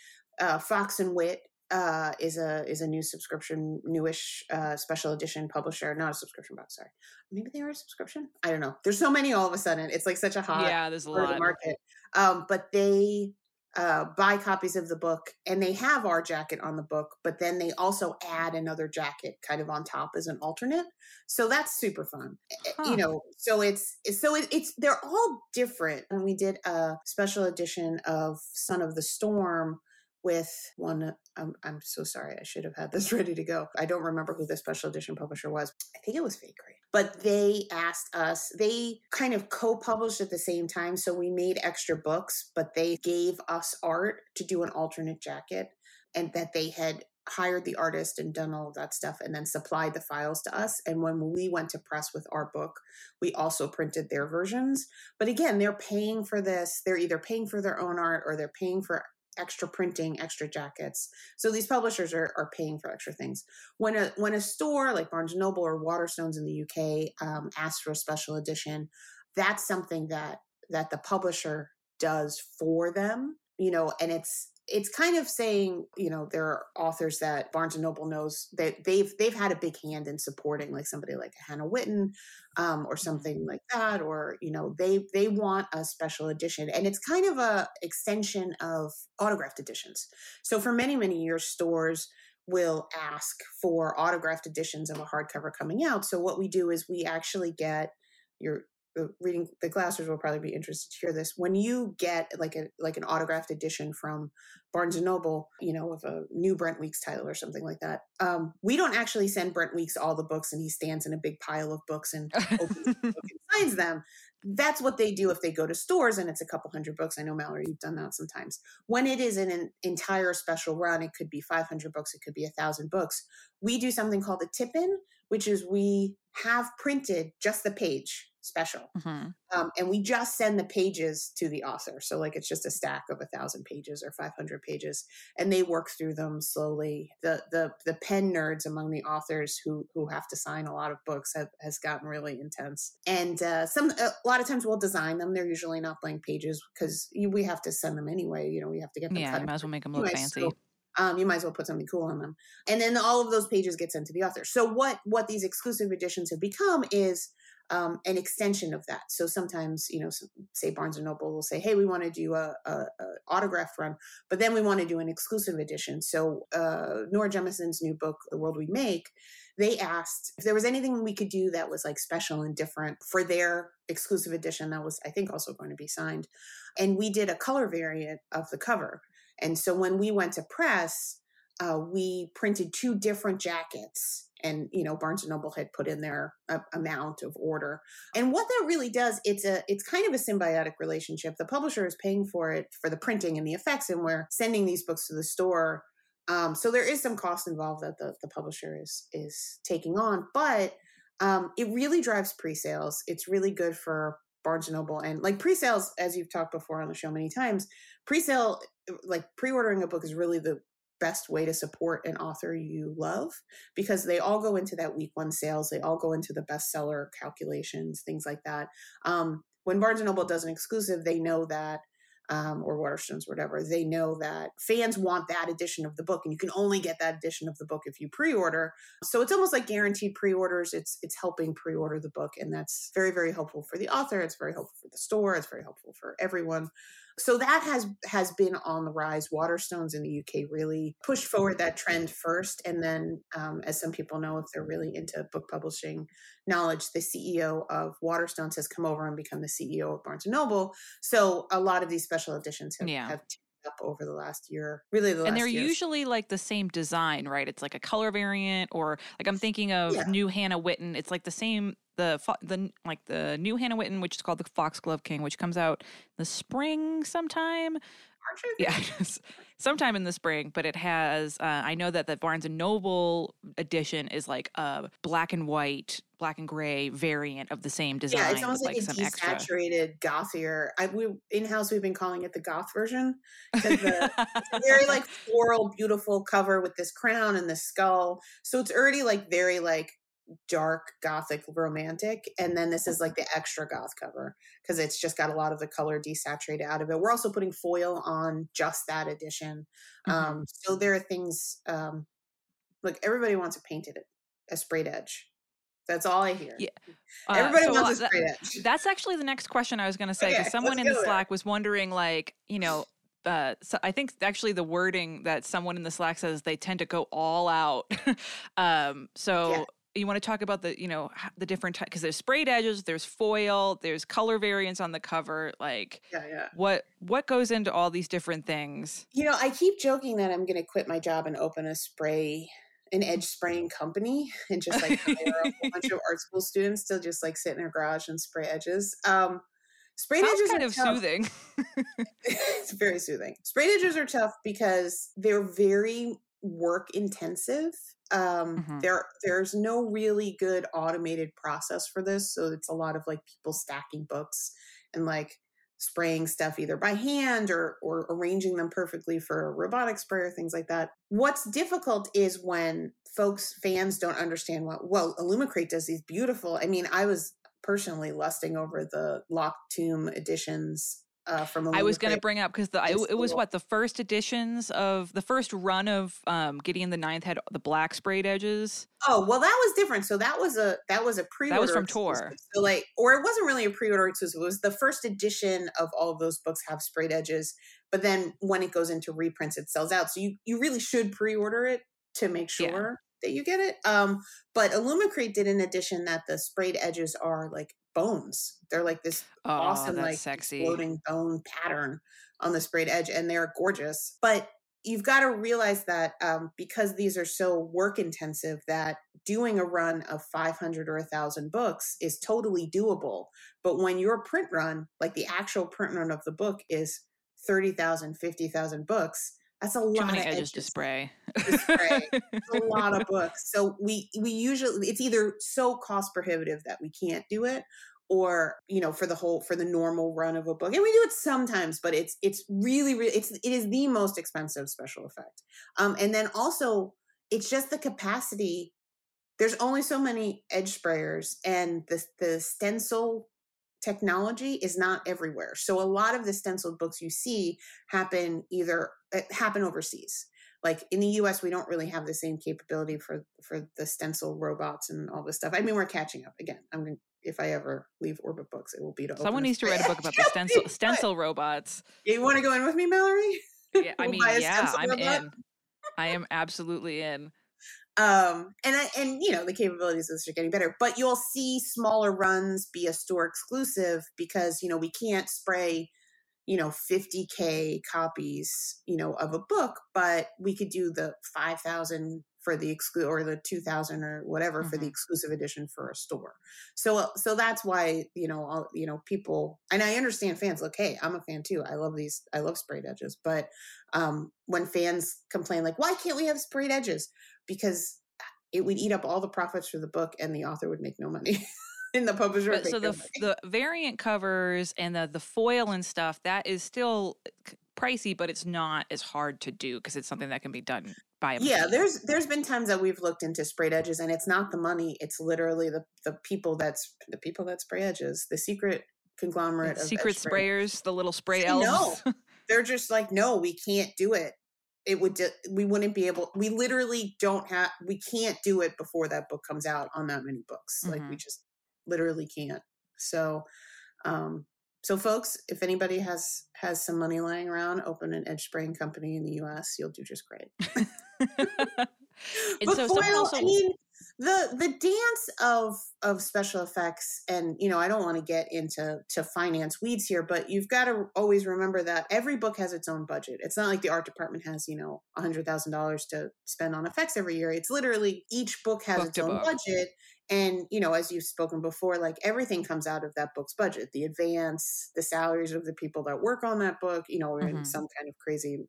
uh, fox and wit uh, is a is a new subscription newish uh, special edition publisher not a subscription box sorry. Maybe they are a subscription? I don't know. There's so many all of a sudden. It's like such a hot yeah, there's a lot. market. Um, but they uh, buy copies of the book and they have our jacket on the book but then they also add another jacket kind of on top as an alternate. So that's super fun. Eh, Huh. you know so it's it's- so it, it's they're all different. And we did a special edition of son of the storm with one I'm, I'm so sorry i should have had this [laughs] ready to go i don't remember who the special edition publisher was i think it was FaeCrate. but they asked us they kind of co-published at the same time so we made extra books but they gave us art to do an alternate jacket and that they had hired the artist and done all of that stuff and then supplied the files to us. And when we went to press with our book, we also printed their versions. But again, they're paying for this. They're either paying for their own art or they're paying for extra printing, extra jackets. So these publishers are, are paying for extra things. When a when a store like Barnes and Noble or Waterstones in the UK um, asks for a special edition, that's something that that the publisher does for them. You know, and it's it's kind of saying, you know, there are authors that Barnes and Noble knows that they've they've had a big hand in supporting, like somebody like Hannah Whitten, um, or something like that, or you know, they they want a special edition, and it's kind of a extension of autographed editions. So for many many years, stores will ask for autographed editions of a hardcover coming out. So what we do is we actually get your uh, reading the glassers will probably be interested to hear this. When you get like a like an autographed edition from barnes and noble you know of a new brent weeks title or something like that um, we don't actually send brent weeks all the books and he stands in a big pile of books and [laughs] opens book and signs them. That's what they do if they go to stores and it's a couple hundred books. I know mallory you've done that sometimes. When it is in an entire special run it could be 500 books it could be a thousand books. We do something called a tip in which is we have printed just the page special. Mhm. Um, and we just send the pages to the author. So, like, it's just a stack of a thousand pages or 500 pages, and they work through them slowly. The the the pen nerds among the authors who who have to sign a lot of books have, has gotten really intense. And uh, some a lot of times we'll design them. They're usually not blank pages because we have to send them anyway. You know, we have to get them. Yeah, you might as well make them look anyway, fancy. so, um, you might as well put something cool on them and then all of those pages get sent to the author so what what these exclusive editions have become is um, an extension of that. So sometimes you know say barnes and noble will say hey we want to do a, a, a autograph run but then we want to do an exclusive edition. So uh, nora Jemisin's new book the world we make they asked if there was anything we could do that was like special and different for their exclusive edition that was i think also going to be signed. And we did a color variant of the cover. And so when we went to press, uh, we printed two different jackets. And you know, Barnes and Noble had put in their uh, amount of order. And what that really does, it's a it's kind of a symbiotic relationship. The publisher is paying for it for the printing and the effects, and we're sending these books to the store. Um, so there is some cost involved that the, the publisher is is taking on, but um, it really drives pre-sales. It's really good for Barnes and Noble and like pre-sales, as you've talked before on the show many times. Pre-sale, like pre-ordering a book, is really the best way to support an author you love because they all go into that week one sales. They all go into the bestseller calculations, things like that. Um, when Barnes and Noble does an exclusive, they know that um, or Waterstones, whatever, they know that fans want that edition of the book, and you can only get that edition of the book if you pre-order. So it's almost like guaranteed pre-orders. It's it's helping pre-order the book, and that's very very helpful for the author. It's very helpful for the store. It's very helpful for everyone. So that has has been on the rise. Waterstones in the UK really pushed forward that trend first, and then, um, as some people know, if they're really into book publishing knowledge, the CEO of Waterstones has come over and become the CEO of Barnes and Noble. So a lot of these special editions have, Yeah. have up over the last year. Really, the last and they're usually like the same design, right? It's like a color variant, or like I'm thinking of Yeah. new Hannah Whitten. It's like the same the fo- the like the new Hannah Whitten, which is called the Foxglove King, which comes out in the spring sometime. March, I think? Yeah, [laughs] sometime in the spring. But it has. Uh, I know that the Barnes and Noble edition is like a black and white, black and gray variant of the same design. Yeah, it's almost with, like, a some extra. desaturated gothier. I we in house we've been calling it the goth version because the very like [laughs] floral, beautiful cover with this crown and this skull. So it's already like very like dark gothic romantic and then this is like the extra goth cover because it's just got a lot of the color desaturated out of it we're also putting foil on just that edition Mhm. um so there are things um look everybody wants a painted a sprayed edge that's all i hear Yeah, Uh, everybody so, wants uh, a that- sprayed edge That's actually the next question I was going to say Okay, because someone in the. Slack was wondering, like, you know, uh, so I think actually the wording that someone in the Slack says they tend to go all out. [laughs] um, so. You want to talk about the, you know, the different because there's sprayed edges, there's foil, there's color variants on the cover. Like, yeah yeah what what goes into all these different things? You know, I keep joking that I'm going to quit my job and open a spray, an edge spraying company, [laughs] and just like [laughs] hire a whole bunch of art school students to just like sit in their garage and spray edges. Um, sprayed Sounds edges kind are of tough. soothing. [laughs] it's very soothing. Sprayed edges are tough because they're very work intensive. Um, Mhm. There, there's no really good automated process for this, so it's a lot of like people stacking books and like spraying stuff either by hand or or arranging them perfectly for a robotic sprayer, things like that. What's difficult is when folks fans don't understand what well Illumicrate does these beautiful. I mean, I was personally lusting over the Locked Tomb editions uh, from. I was going to bring up because the it, it was what the first editions of the first run of um, Gideon the Ninth had the black sprayed edges. Oh well, that was different. So that was a that was a pre-order. from exclusive. Tor. So like, or it wasn't really a pre-order exclusive. It was the first edition of all of those books have sprayed edges. But then when it goes into reprints, it sells out. So you you really should pre-order it to make sure that you get it. Um, but Illumicrate did an addition that the sprayed edges are like bones. They're like this Oh, awesome like sexy. floating bone pattern on the sprayed edge and they're gorgeous but you've got to realize that um, because these are so work intensive that doing a run of 500 or 1000 books is totally doable but when your print run like the actual print run of the book is 30000 50000 books that's a Too lot many of edges to spray. to spray. [laughs] A lot of books. So we we usually it's either so cost prohibitive that we can't do it or you know for the whole for the normal run of a book and we do it sometimes but it's it's really really it's it is the most expensive special effect um and then also it's just the capacity there's only so many edge sprayers and the the stencil technology is not everywhere so a lot of the stenciled books you see happen either uh, happen overseas like in the US we don't really have the same capability for for the stencil robots and all this stuff. I mean we're catching up again. I'm to if I ever leave Orbit Books it will be to Someone needs to write a book about the [laughs] stencil stencil robots. You want to go in with me, Mallory? Yeah, I We'll mean, yeah, I'm robot. in. I am absolutely in. Um and I, and you know the capabilities of this are getting better but you'll see smaller runs be a store exclusive because you know we can't spray you know 50k copies you know of a book but we could do the 5000 for the exclu or the 2000 or whatever for the Mhm. exclusive edition for a store so uh, so that's why you know all, you know people and i understand fans look hey i'm a fan too i love these i love sprayed edges but um when fans complain like why can't we have sprayed edges because it would eat up all the profits for the book and the author would make no money [laughs] in the publisher But so the money. the variant covers and the the foil and stuff that is still pricey, but it's not as hard to do because it's something that can be done by yeah there's there's been times that we've looked into sprayed edges and it's not the money it's literally the the people that's the people that spray edges the secret conglomerate The secret sprayers. the little spray elves. no. [laughs] they're just like no we can't do it it would ju- we wouldn't be able we literally don't have we can't do it before that book comes out on that many books like we Mhm. just literally can't so um so folks if anybody has has some money lying around open an edge spraying company in the us you'll do just great [laughs] [laughs] and but so foil, also I mean, the the dance of of special effects, and you know, I don't want to get into to finance weeds here, but you've got to always remember that every book has its own budget. It's not like the art department has you know a hundred thousand dollars to spend on effects every year. It's literally each book has Book its own book. budget. And you know, as you've spoken before, like everything comes out of that book's budget. The advance, the salaries of the people that work on that book, you know, in Mhm. some kind of crazy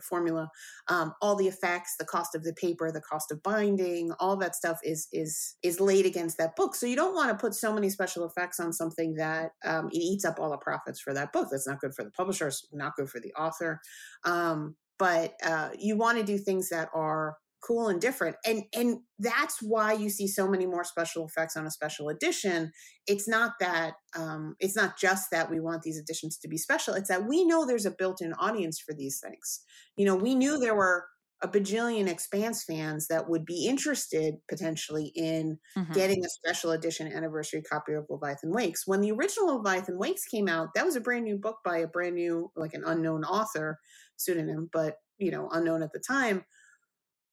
formula. Um, all the effects the cost of the paper the cost of binding all that stuff is is is laid against that book. So you don't want to put so many special effects on something that um, it eats up all the profits for that book. That's not good for the publisher it's not good for the author. Um, but uh, you want to do things that are cool and different and and that's why you see so many more special effects on a special edition. It's not that um, it's not just that we want these editions to be special it's that we know there's a built-in audience for these things. You know we knew there were a bajillion expanse fans that would be interested potentially in Mhm. getting a special edition anniversary copy of leviathan wakes. When the original leviathan wakes came out that was a brand new book by a brand new like an unknown author pseudonym but you know unknown at the time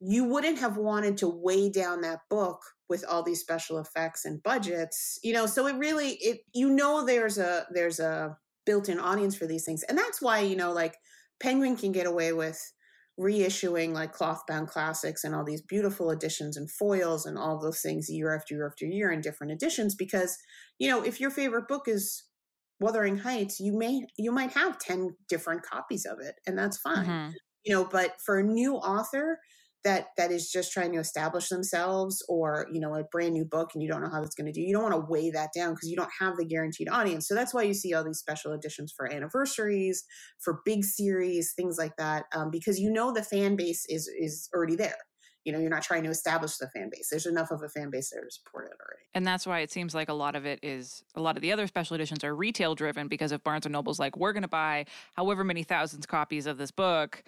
you wouldn't have wanted to weigh down that book with all these special effects and budgets you know so it really it you know there's a there's a built-in audience for these things and that's why you know like penguin can get away with reissuing like cloth-bound classics and all these beautiful editions and foils and all those things year after year after year in different editions because you know if your favorite book is wuthering heights you may you might have 10 different copies of it and that's fine Mhm. you know but for a new author that that is just trying to establish themselves or you know a brand new book and you don't know how that's going to do you don't want to weigh that down because you don't have the guaranteed audience. So that's why you see all these special editions for anniversaries for big series things like that um, because you know the fan base is is already there. You know you're not trying to establish the fan base. There's enough of a fan base there to support it already. And that's why it seems like a lot of it is a lot of the other special editions are retail driven because if Barnes and Noble's like, we're going to buy however many thousands copies of this book,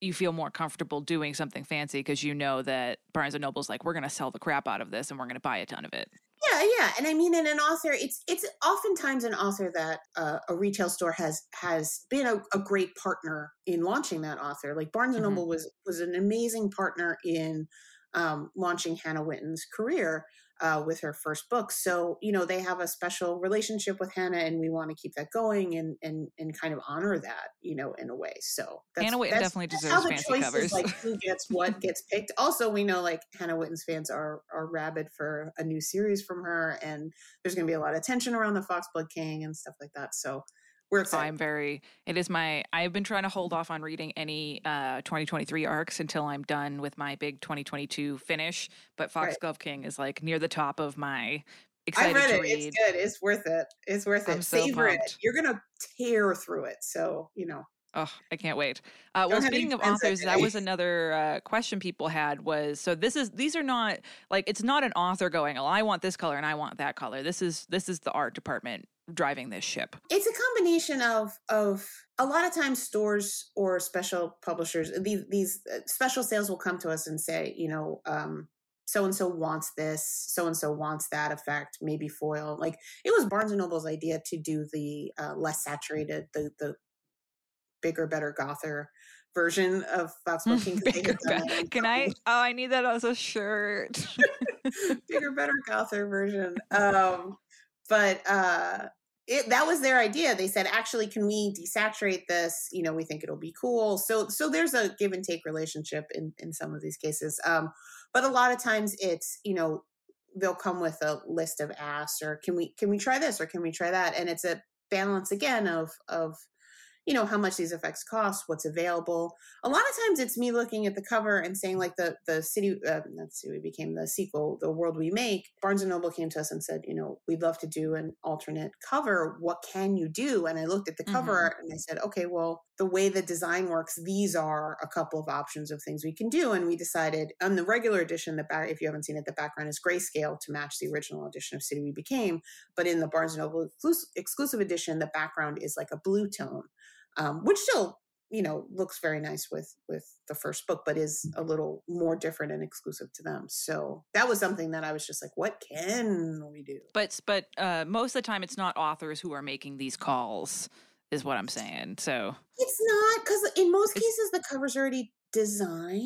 you feel more comfortable doing something fancy because you know that Barnes and Noble's like, we're going to sell the crap out of this and we're going to buy a ton of it. Yeah, yeah, and I mean, in an author, it's it's oftentimes an author that uh, a retail store has has been a, a great partner in launching that author. Like Barnes and Mhm. Noble was was an amazing partner in um, launching Hannah Whitten's career uh, with her first book. So you know they have a special relationship with Hannah, and we want to keep that going and and and kind of honor that, you know, in a way. So that's, Hannah Whitten that's- definitely that's deserves how the fancy choices, covers. Like [laughs] who gets what gets picked. Also, we know like Hannah Whitten's fans are are rabid for a new series from her, and there's going to be a lot of tension around the Foxglove King and stuff like that. So we're excited. I'm very. It is my. I've been trying to hold off on reading any uh, 2023 arcs until I'm done with my big 2022 finish. But Right. Foxglove King is like near the top of my I excited read to it. read. It's good. It's worth it. It's worth it. I'm so Savor it. pumped. You're gonna tear through it. So you know. Oh, I can't wait. Uh, well, speaking of authors, that was [laughs] another uh, question people had was so this is these are not like it's not an author going, oh, I want this color and I want that color. This is this is the art department driving this ship. it's a combination of of a lot of times stores or special publishers these these uh, special sales will come to us and say you know um so and so wants this so and so wants that effect maybe foil like it was barnes and noble's idea to do the uh, less saturated the the bigger better gother version of foxglove [laughs] king 'cause Bigger, had that in Can I? Oh, I need that as a shirt. [laughs] bigger, better Gother version. Um, but uh, it that was their idea. They said, actually, can we desaturate this? You know, we think it'll be cool. So so there's a give and take relationship in in some of these cases. Um, but a lot of times it's you know they'll come with a list of asks or can we can we try this or can we try that and it's a balance again of of you know how much these effects cost what's available. A lot of times it's me looking at the cover and saying like the the city uh, see, we became the sequel the world we make barnes and noble came to us and said you know we'd love to do an alternate cover. What can you do? And i looked at the cover and i said okay well the way the design works these are a couple of options of things we can do. And we decided on the regular edition the back if you haven't seen it the background is grayscale to match the original edition of city we became. But in the barnes and noble exclusive edition the background is like a blue tone um, which still you know looks very nice with with the first book but is a little more different and exclusive to them so that was something that i was just like what can we do but but uh, most of the time, it's not authors who are making these calls. Is what I'm saying. So it's not because in most cases the cover's already designed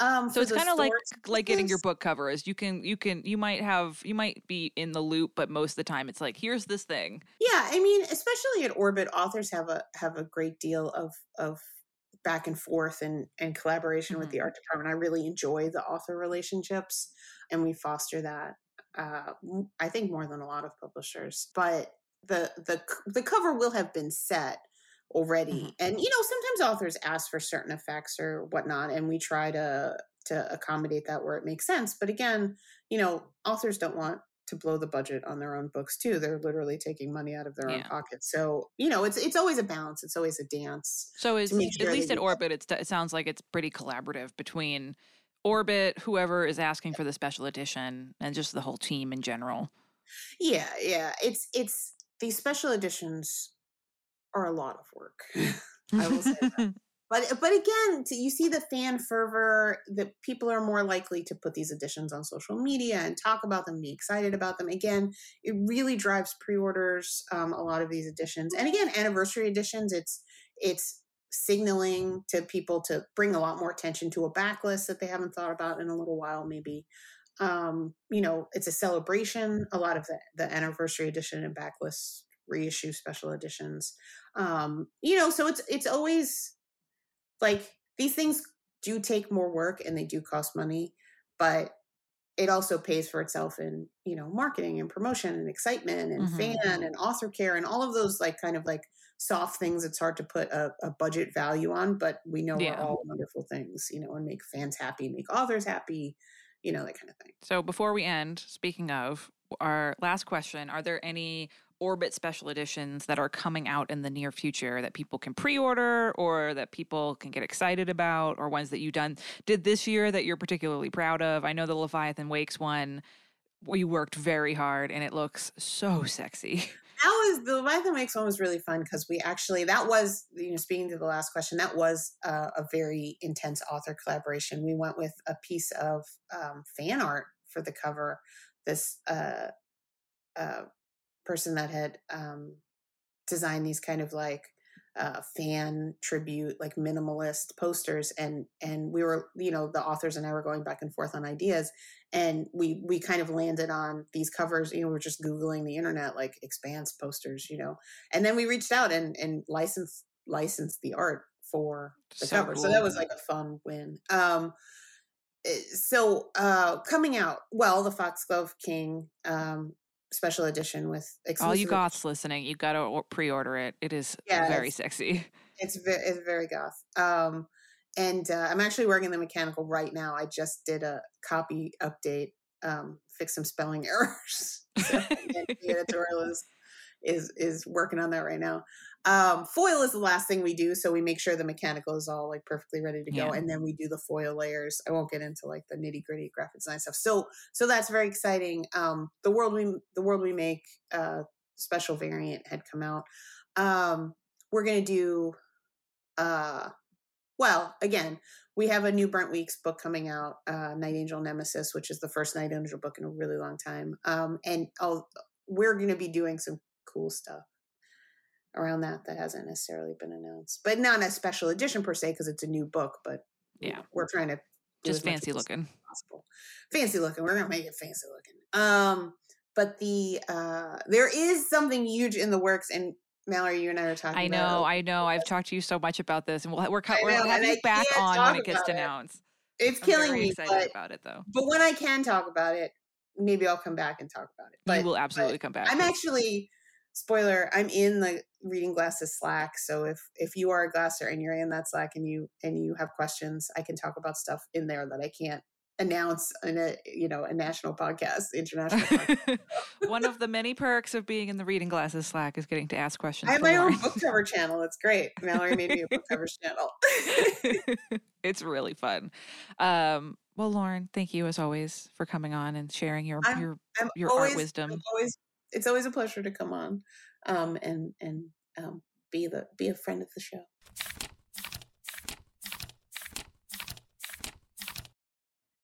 um so it's kind of like like getting your book cover is you can you can you might have you might be in the loop but most of the time it's like here's this thing. Yeah i mean especially at orbit authors have a have a great deal of of back and forth and and collaboration with the art department. I really enjoy the author relationships and we foster that uh i think more than a lot of publishers but the the the cover will have been set already. Mm-hmm. And you know sometimes authors ask for certain effects or whatnot and we try to to accommodate that where it makes sense. But again you know authors don't want to blow the budget on their own books too. They're literally taking money out of their own Yeah. pockets. So you know it's it's always a balance. It's always a dance so is make at least at orbit it's it sounds like it's pretty collaborative between orbit whoever is asking for the special edition and just the whole team in general. Yeah yeah. It's it's these special editions are a lot of work [laughs] i will say that. [laughs] But but again, to, you see the fan fervor that people are more likely to put these editions on social media and talk about them, be excited about them. Again, it really drives pre-orders. Um, a lot of these editions, and again, anniversary editions. It's it's signaling to people to bring a lot more attention to a backlist that they haven't thought about in a little while, maybe. Um, you know, it's a celebration. A lot of the, the anniversary edition and backlist reissue special editions. Um, you know, so it's it's always like these things do take more work and they do cost money but it also pays for itself in you know marketing and promotion and excitement and Mhm. fan and author care and all of those like kind of like soft things it's hard to put a, a budget value on, but we know Yeah. are all wonderful things, you know, and make fans happy, make authors happy, you know, that kind of thing. So before we end, speaking of our last question, are there any Orbit special editions that are coming out in the near future that people can pre-order or that people can get excited about or ones that you done did this year that you're particularly proud of? I know the Leviathan Wakes one we worked very hard and it looks so sexy. [laughs] That was the Leviathan Wakes one was really fun because we actually that was you know speaking to the last question that was uh, a very intense author collaboration. We went with a piece of um, fan art for the cover. This uh, uh, person that had um, designed these kind of like uh, fan tribute, like minimalist posters, and and we were you know the authors and I were going back and forth on ideas, and we we kind of landed on these covers you know we're just googling the internet like expanse posters you know and then we reached out and and licensed licensed the art for the So cover so that was like a fun win. Um eh, so uh coming out well the foxglove king um special edition with exclusive. All you goths listening, you got to pre-order it. It is Yeah, very [laughs] it's- sexy. it's very it's very goth. Um, and uh, I'm actually working the mechanical right now. I just did a copy update, um, fix some spelling [laughs] errors. So, the editorial is is is working on that right now. Um, foil is the last thing we do, so we make sure the mechanical is all like perfectly ready to go, Yeah. and then we do the foil layers. I won't get into like the nitty gritty graphic design stuff. So so that's very exciting. Um, the world we the world we make uh, special variant had come out. Um, we're gonna do uh well again we have a new brent weeks book coming out uh night angel nemesis which is the first night angel book in a really long time um and I'll, we're going to be doing some cool stuff around that that hasn't necessarily been announced but not a special edition per se because it's a new book but Yeah. we're trying to Just fancy looking. possible fancy looking we're gonna make it fancy looking um but the uh there is something huge in the works and mallory you and i are talking I about know, I know. I've talked to you so much about this, and we'll, we're we're know, having you back on when it gets about it. announced. it's I'm killing me excited but about it, though. but when i can talk about it maybe i'll come back and talk about it but you will absolutely come back. i'm actually spoiler i'm in the reading glasses slack so if if you are a glasser and you're in that slack and you and you have questions i can talk about stuff in there that i can't announce in a you know a national podcast international podcast. [laughs] One of the many perks of being in the reading glasses Slack is getting to ask questions. i have my own book cover channel it's great mallory made me a book cover channel [laughs] it's really fun. Um, well, Lauren, thank you as always for coming on and sharing your I'm- your I'm your always, art wisdom. I'm always it's always a pleasure to come on um and and um be the be a friend of the show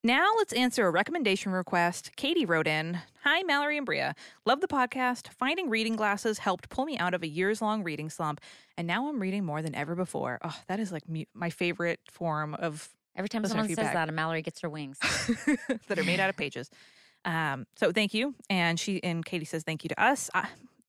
Now let's answer a recommendation request. Katie wrote in Hi, Mallory and Brea. Love the podcast. Finding reading glasses helped pull me out of a years long reading slump, and now I'm reading more than ever before. Oh, that is like mu- my favorite form of Every time Listener someone says feedback. that, and Mallory gets her wings. [laughs] that are made out of pages. Um, so thank you. And she and Katie says thank you to us. I,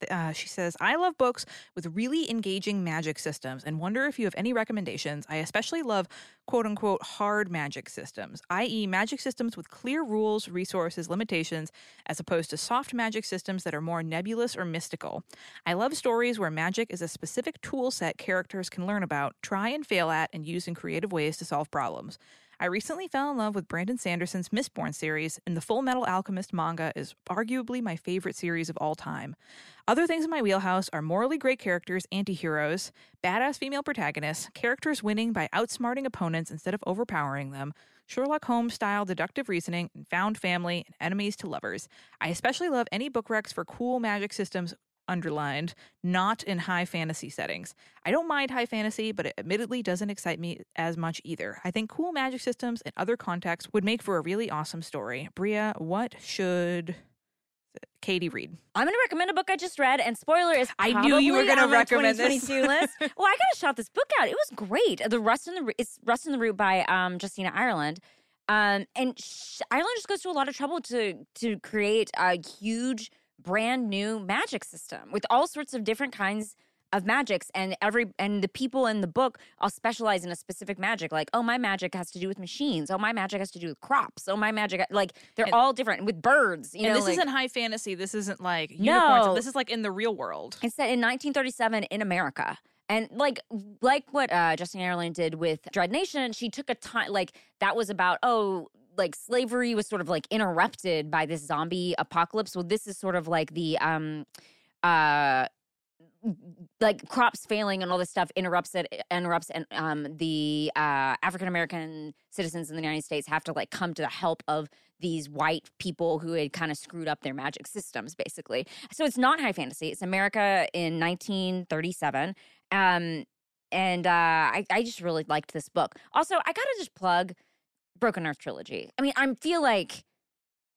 uh, she says, I love books with really engaging magic systems and wonder if you have any recommendations. I especially love quote unquote hard magic systems, i.e., magic systems with clear rules, resources, limitations, as opposed to soft magic systems that are more nebulous or mystical. I love stories where magic is a specific tool set characters can learn about, try and fail at, and use in creative ways to solve problems. I recently fell in love with Brandon Sanderson's Mistborn series, and the Fullmetal Alchemist manga is arguably my favorite series of all time. Other things in my wheelhouse are morally great characters, anti-heroes, badass female protagonists, characters winning by outsmarting opponents instead of overpowering them, Sherlock Holmes style deductive reasoning, and found family and enemies to lovers. I especially love any book recs for cool magic systems underlined, not in high fantasy settings. I don't mind high fantasy, but it admittedly doesn't excite me as much either. I think cool magic systems in other contexts would make for a really awesome story. Brea, what should Katie read? I'm going to recommend a book I just read, and spoiler is I knew you were gonna recommend this. 2022 [laughs] list. Well, I got to shout this book out. It was great. The Rust in the it's Rust in the Root by um, Justina Ireland. Um, and sh- Ireland just goes to a lot of trouble to to create a huge, brand new magic system with all sorts of different kinds of magics and every and the people in the book all specialize in a specific magic like oh my magic has to do with machines oh my magic has to do with crops oh my magic like they're And- all different with birds you and know this like, isn't high fantasy. This isn't like unicorns. No. This is like in the real world. it's set in 1937 in America. And like like what uh, Justina Ireland did with Dread Nation, she took a time like that was about oh like slavery was sort of like interrupted by this zombie apocalypse. Well, this is sort of like the um uh like crops failing and all this stuff interrupts it interrupts and um the uh African American citizens in the United States have to like come to the help of these white people who had kind of screwed up their magic systems basically. So it's not high fantasy. It's America in 1937. Um and uh I I just really liked this book. Also, I got to just plug Broken Earth trilogy. I mean, I feel like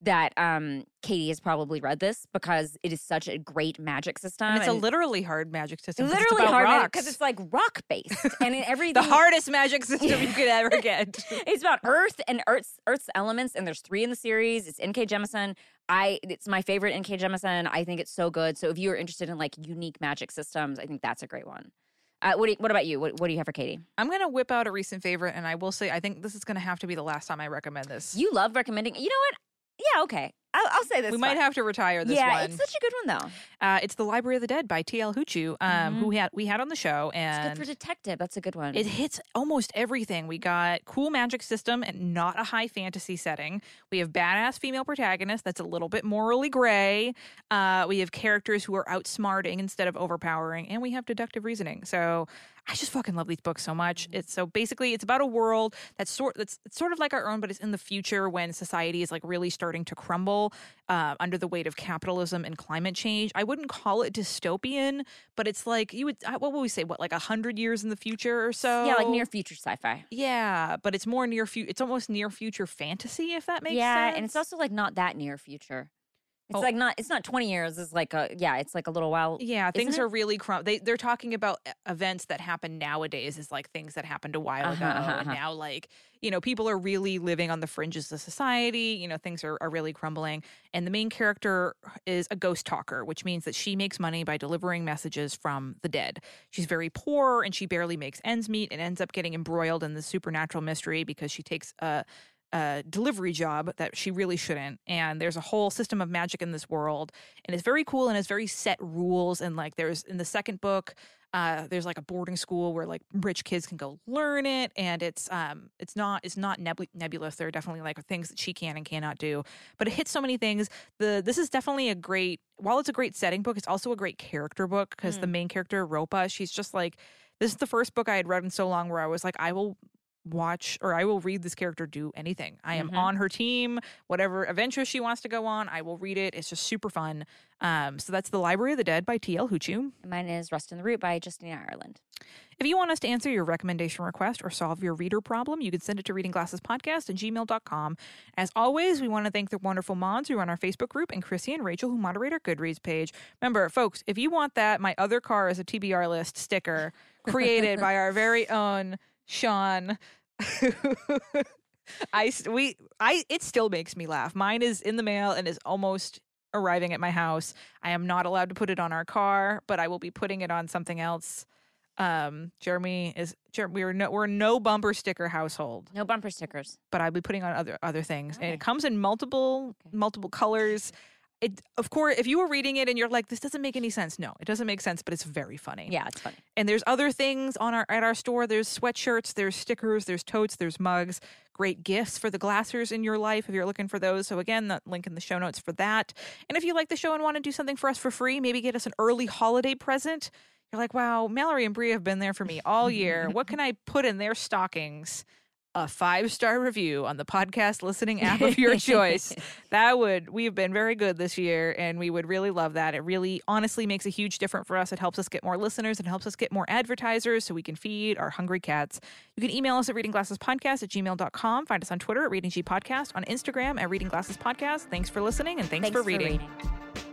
that um Katie has probably read this because it is such a great magic system. And it's a literally hard magic system. literally it's about hard because it's like rock based and everything. [laughs] the hardest magic system you [laughs] could ever get. [laughs] it's about Earth and Earth's Earth's elements, and there's three in the series. It's N.K. Jemisin. I it's my favorite N.K. Jemisin. I think it's so good. So if you're interested in like unique magic systems, I think that's a great one. Uh, what do you, what about you? What, what do you have for Katie? I'm gonna whip out a recent favorite, and I will say I think this is gonna have to be the last time I recommend this. You love recommending. You know what? Yeah, okay. I'll, I'll say this. we might one. have to retire this yeah, one. it's such a good one though. Uh, it's the Library of the Dead by T.L. Huchu, um, who we had we had on the show, It's and good for detective. That's a good one. it hits almost everything. We got cool magic system and not a high fantasy setting. We have badass female protagonist that's a little bit morally gray. Uh, we have characters who are outsmarting instead of overpowering, and we have deductive reasoning. So I just fucking love these books so much. It's so basically it's about a world that's sort that's it's sort of like our own, but it's in the future when society is like really starting to crumble uh, under the weight of capitalism and climate change. I wouldn't call it dystopian, but it's like you would uh, what would we say? What like a hundred years in the future or so? yeah, like near future sci-fi. Yeah, but it's more near future. It's almost near future fantasy, if that makes yeah, sense. and it's also like not that near future. It's Oh. like not. It's not twenty years. It's like a yeah. It's like a little while. yeah, things are really crum. They they're talking about e- events that happen nowadays is like things that happened a while Uh-huh, ago, uh-huh, and uh-huh. now like you know people are really living on the fringes of society. You know things are are really crumbling, and the main character is a ghost talker, which means that she makes money by delivering messages from the dead. She's very poor and she barely makes ends meet, and ends up getting embroiled in the supernatural mystery because she takes a a delivery job that she really shouldn't. And there's a whole system of magic in this world. And it's very cool and it's very set rules. And like there's in the second book, uh, there's like a boarding school where like rich kids can go learn it. And it's um it's not it's not nebul- nebulous. There are definitely like things that she can and cannot do. But it hits so many things. The this is definitely a great while it's a great setting book, it's also a great character book because the main character, Ropa, she's just like this is the first book I had read in so long where I was like, I will watch or I will read this character do anything. I am Mhm. on her team, whatever adventure she wants to go on, I will read it. It's just super fun. Um, so that's The Library of the Dead by T.L. Huchu. Mine is Rust in the Root by Justina Ireland. If you want us to answer your recommendation request or solve your reader problem, you can send it to readingglassespodcast at gmail.com. As always, we want to thank the wonderful mods who run our Facebook group and Chrissy and Rachel who moderate our Goodreads page. Remember, folks, if you want that, my other car is a TBR list sticker created by our very own Sean. [laughs] I we I it still makes me laugh. Mine is in the mail and is almost arriving at my house. I am not allowed to put it on our car, but I will be putting it on something else. Um, Jeremy is Jer- we're no we're no bumper sticker household, No bumper stickers. but I'll be putting on other other things, and Okay. it comes in multiple Okay. multiple colors. It of course, if you were reading it and you're like, this doesn't make any sense. No, it doesn't make sense, but it's very funny. Yeah, it's funny. And there's other things on our at our store. There's sweatshirts, there's stickers, there's totes, there's mugs. Great gifts for the glassers in your life if you're looking for those. So again, the link in the show notes for that. And if you like the show and want to do something for us for free, maybe get us an early holiday present. You're like, wow, Mallory and Brie have been there for me all year. [laughs] what can I put in their stockings? A five star review on the podcast listening app of your [laughs] choice. That would, we've been very good this year and we would really love that. It really honestly makes a huge difference for us. It helps us get more listeners and helps us get more advertisers so we can feed our hungry cats. You can email us at readingglassespodcast at gmail.com. Find us on Twitter at Reading G Podcast, on Instagram at Reading Glasses Podcast. Thanks for listening and thanks, Thanks for reading. reading.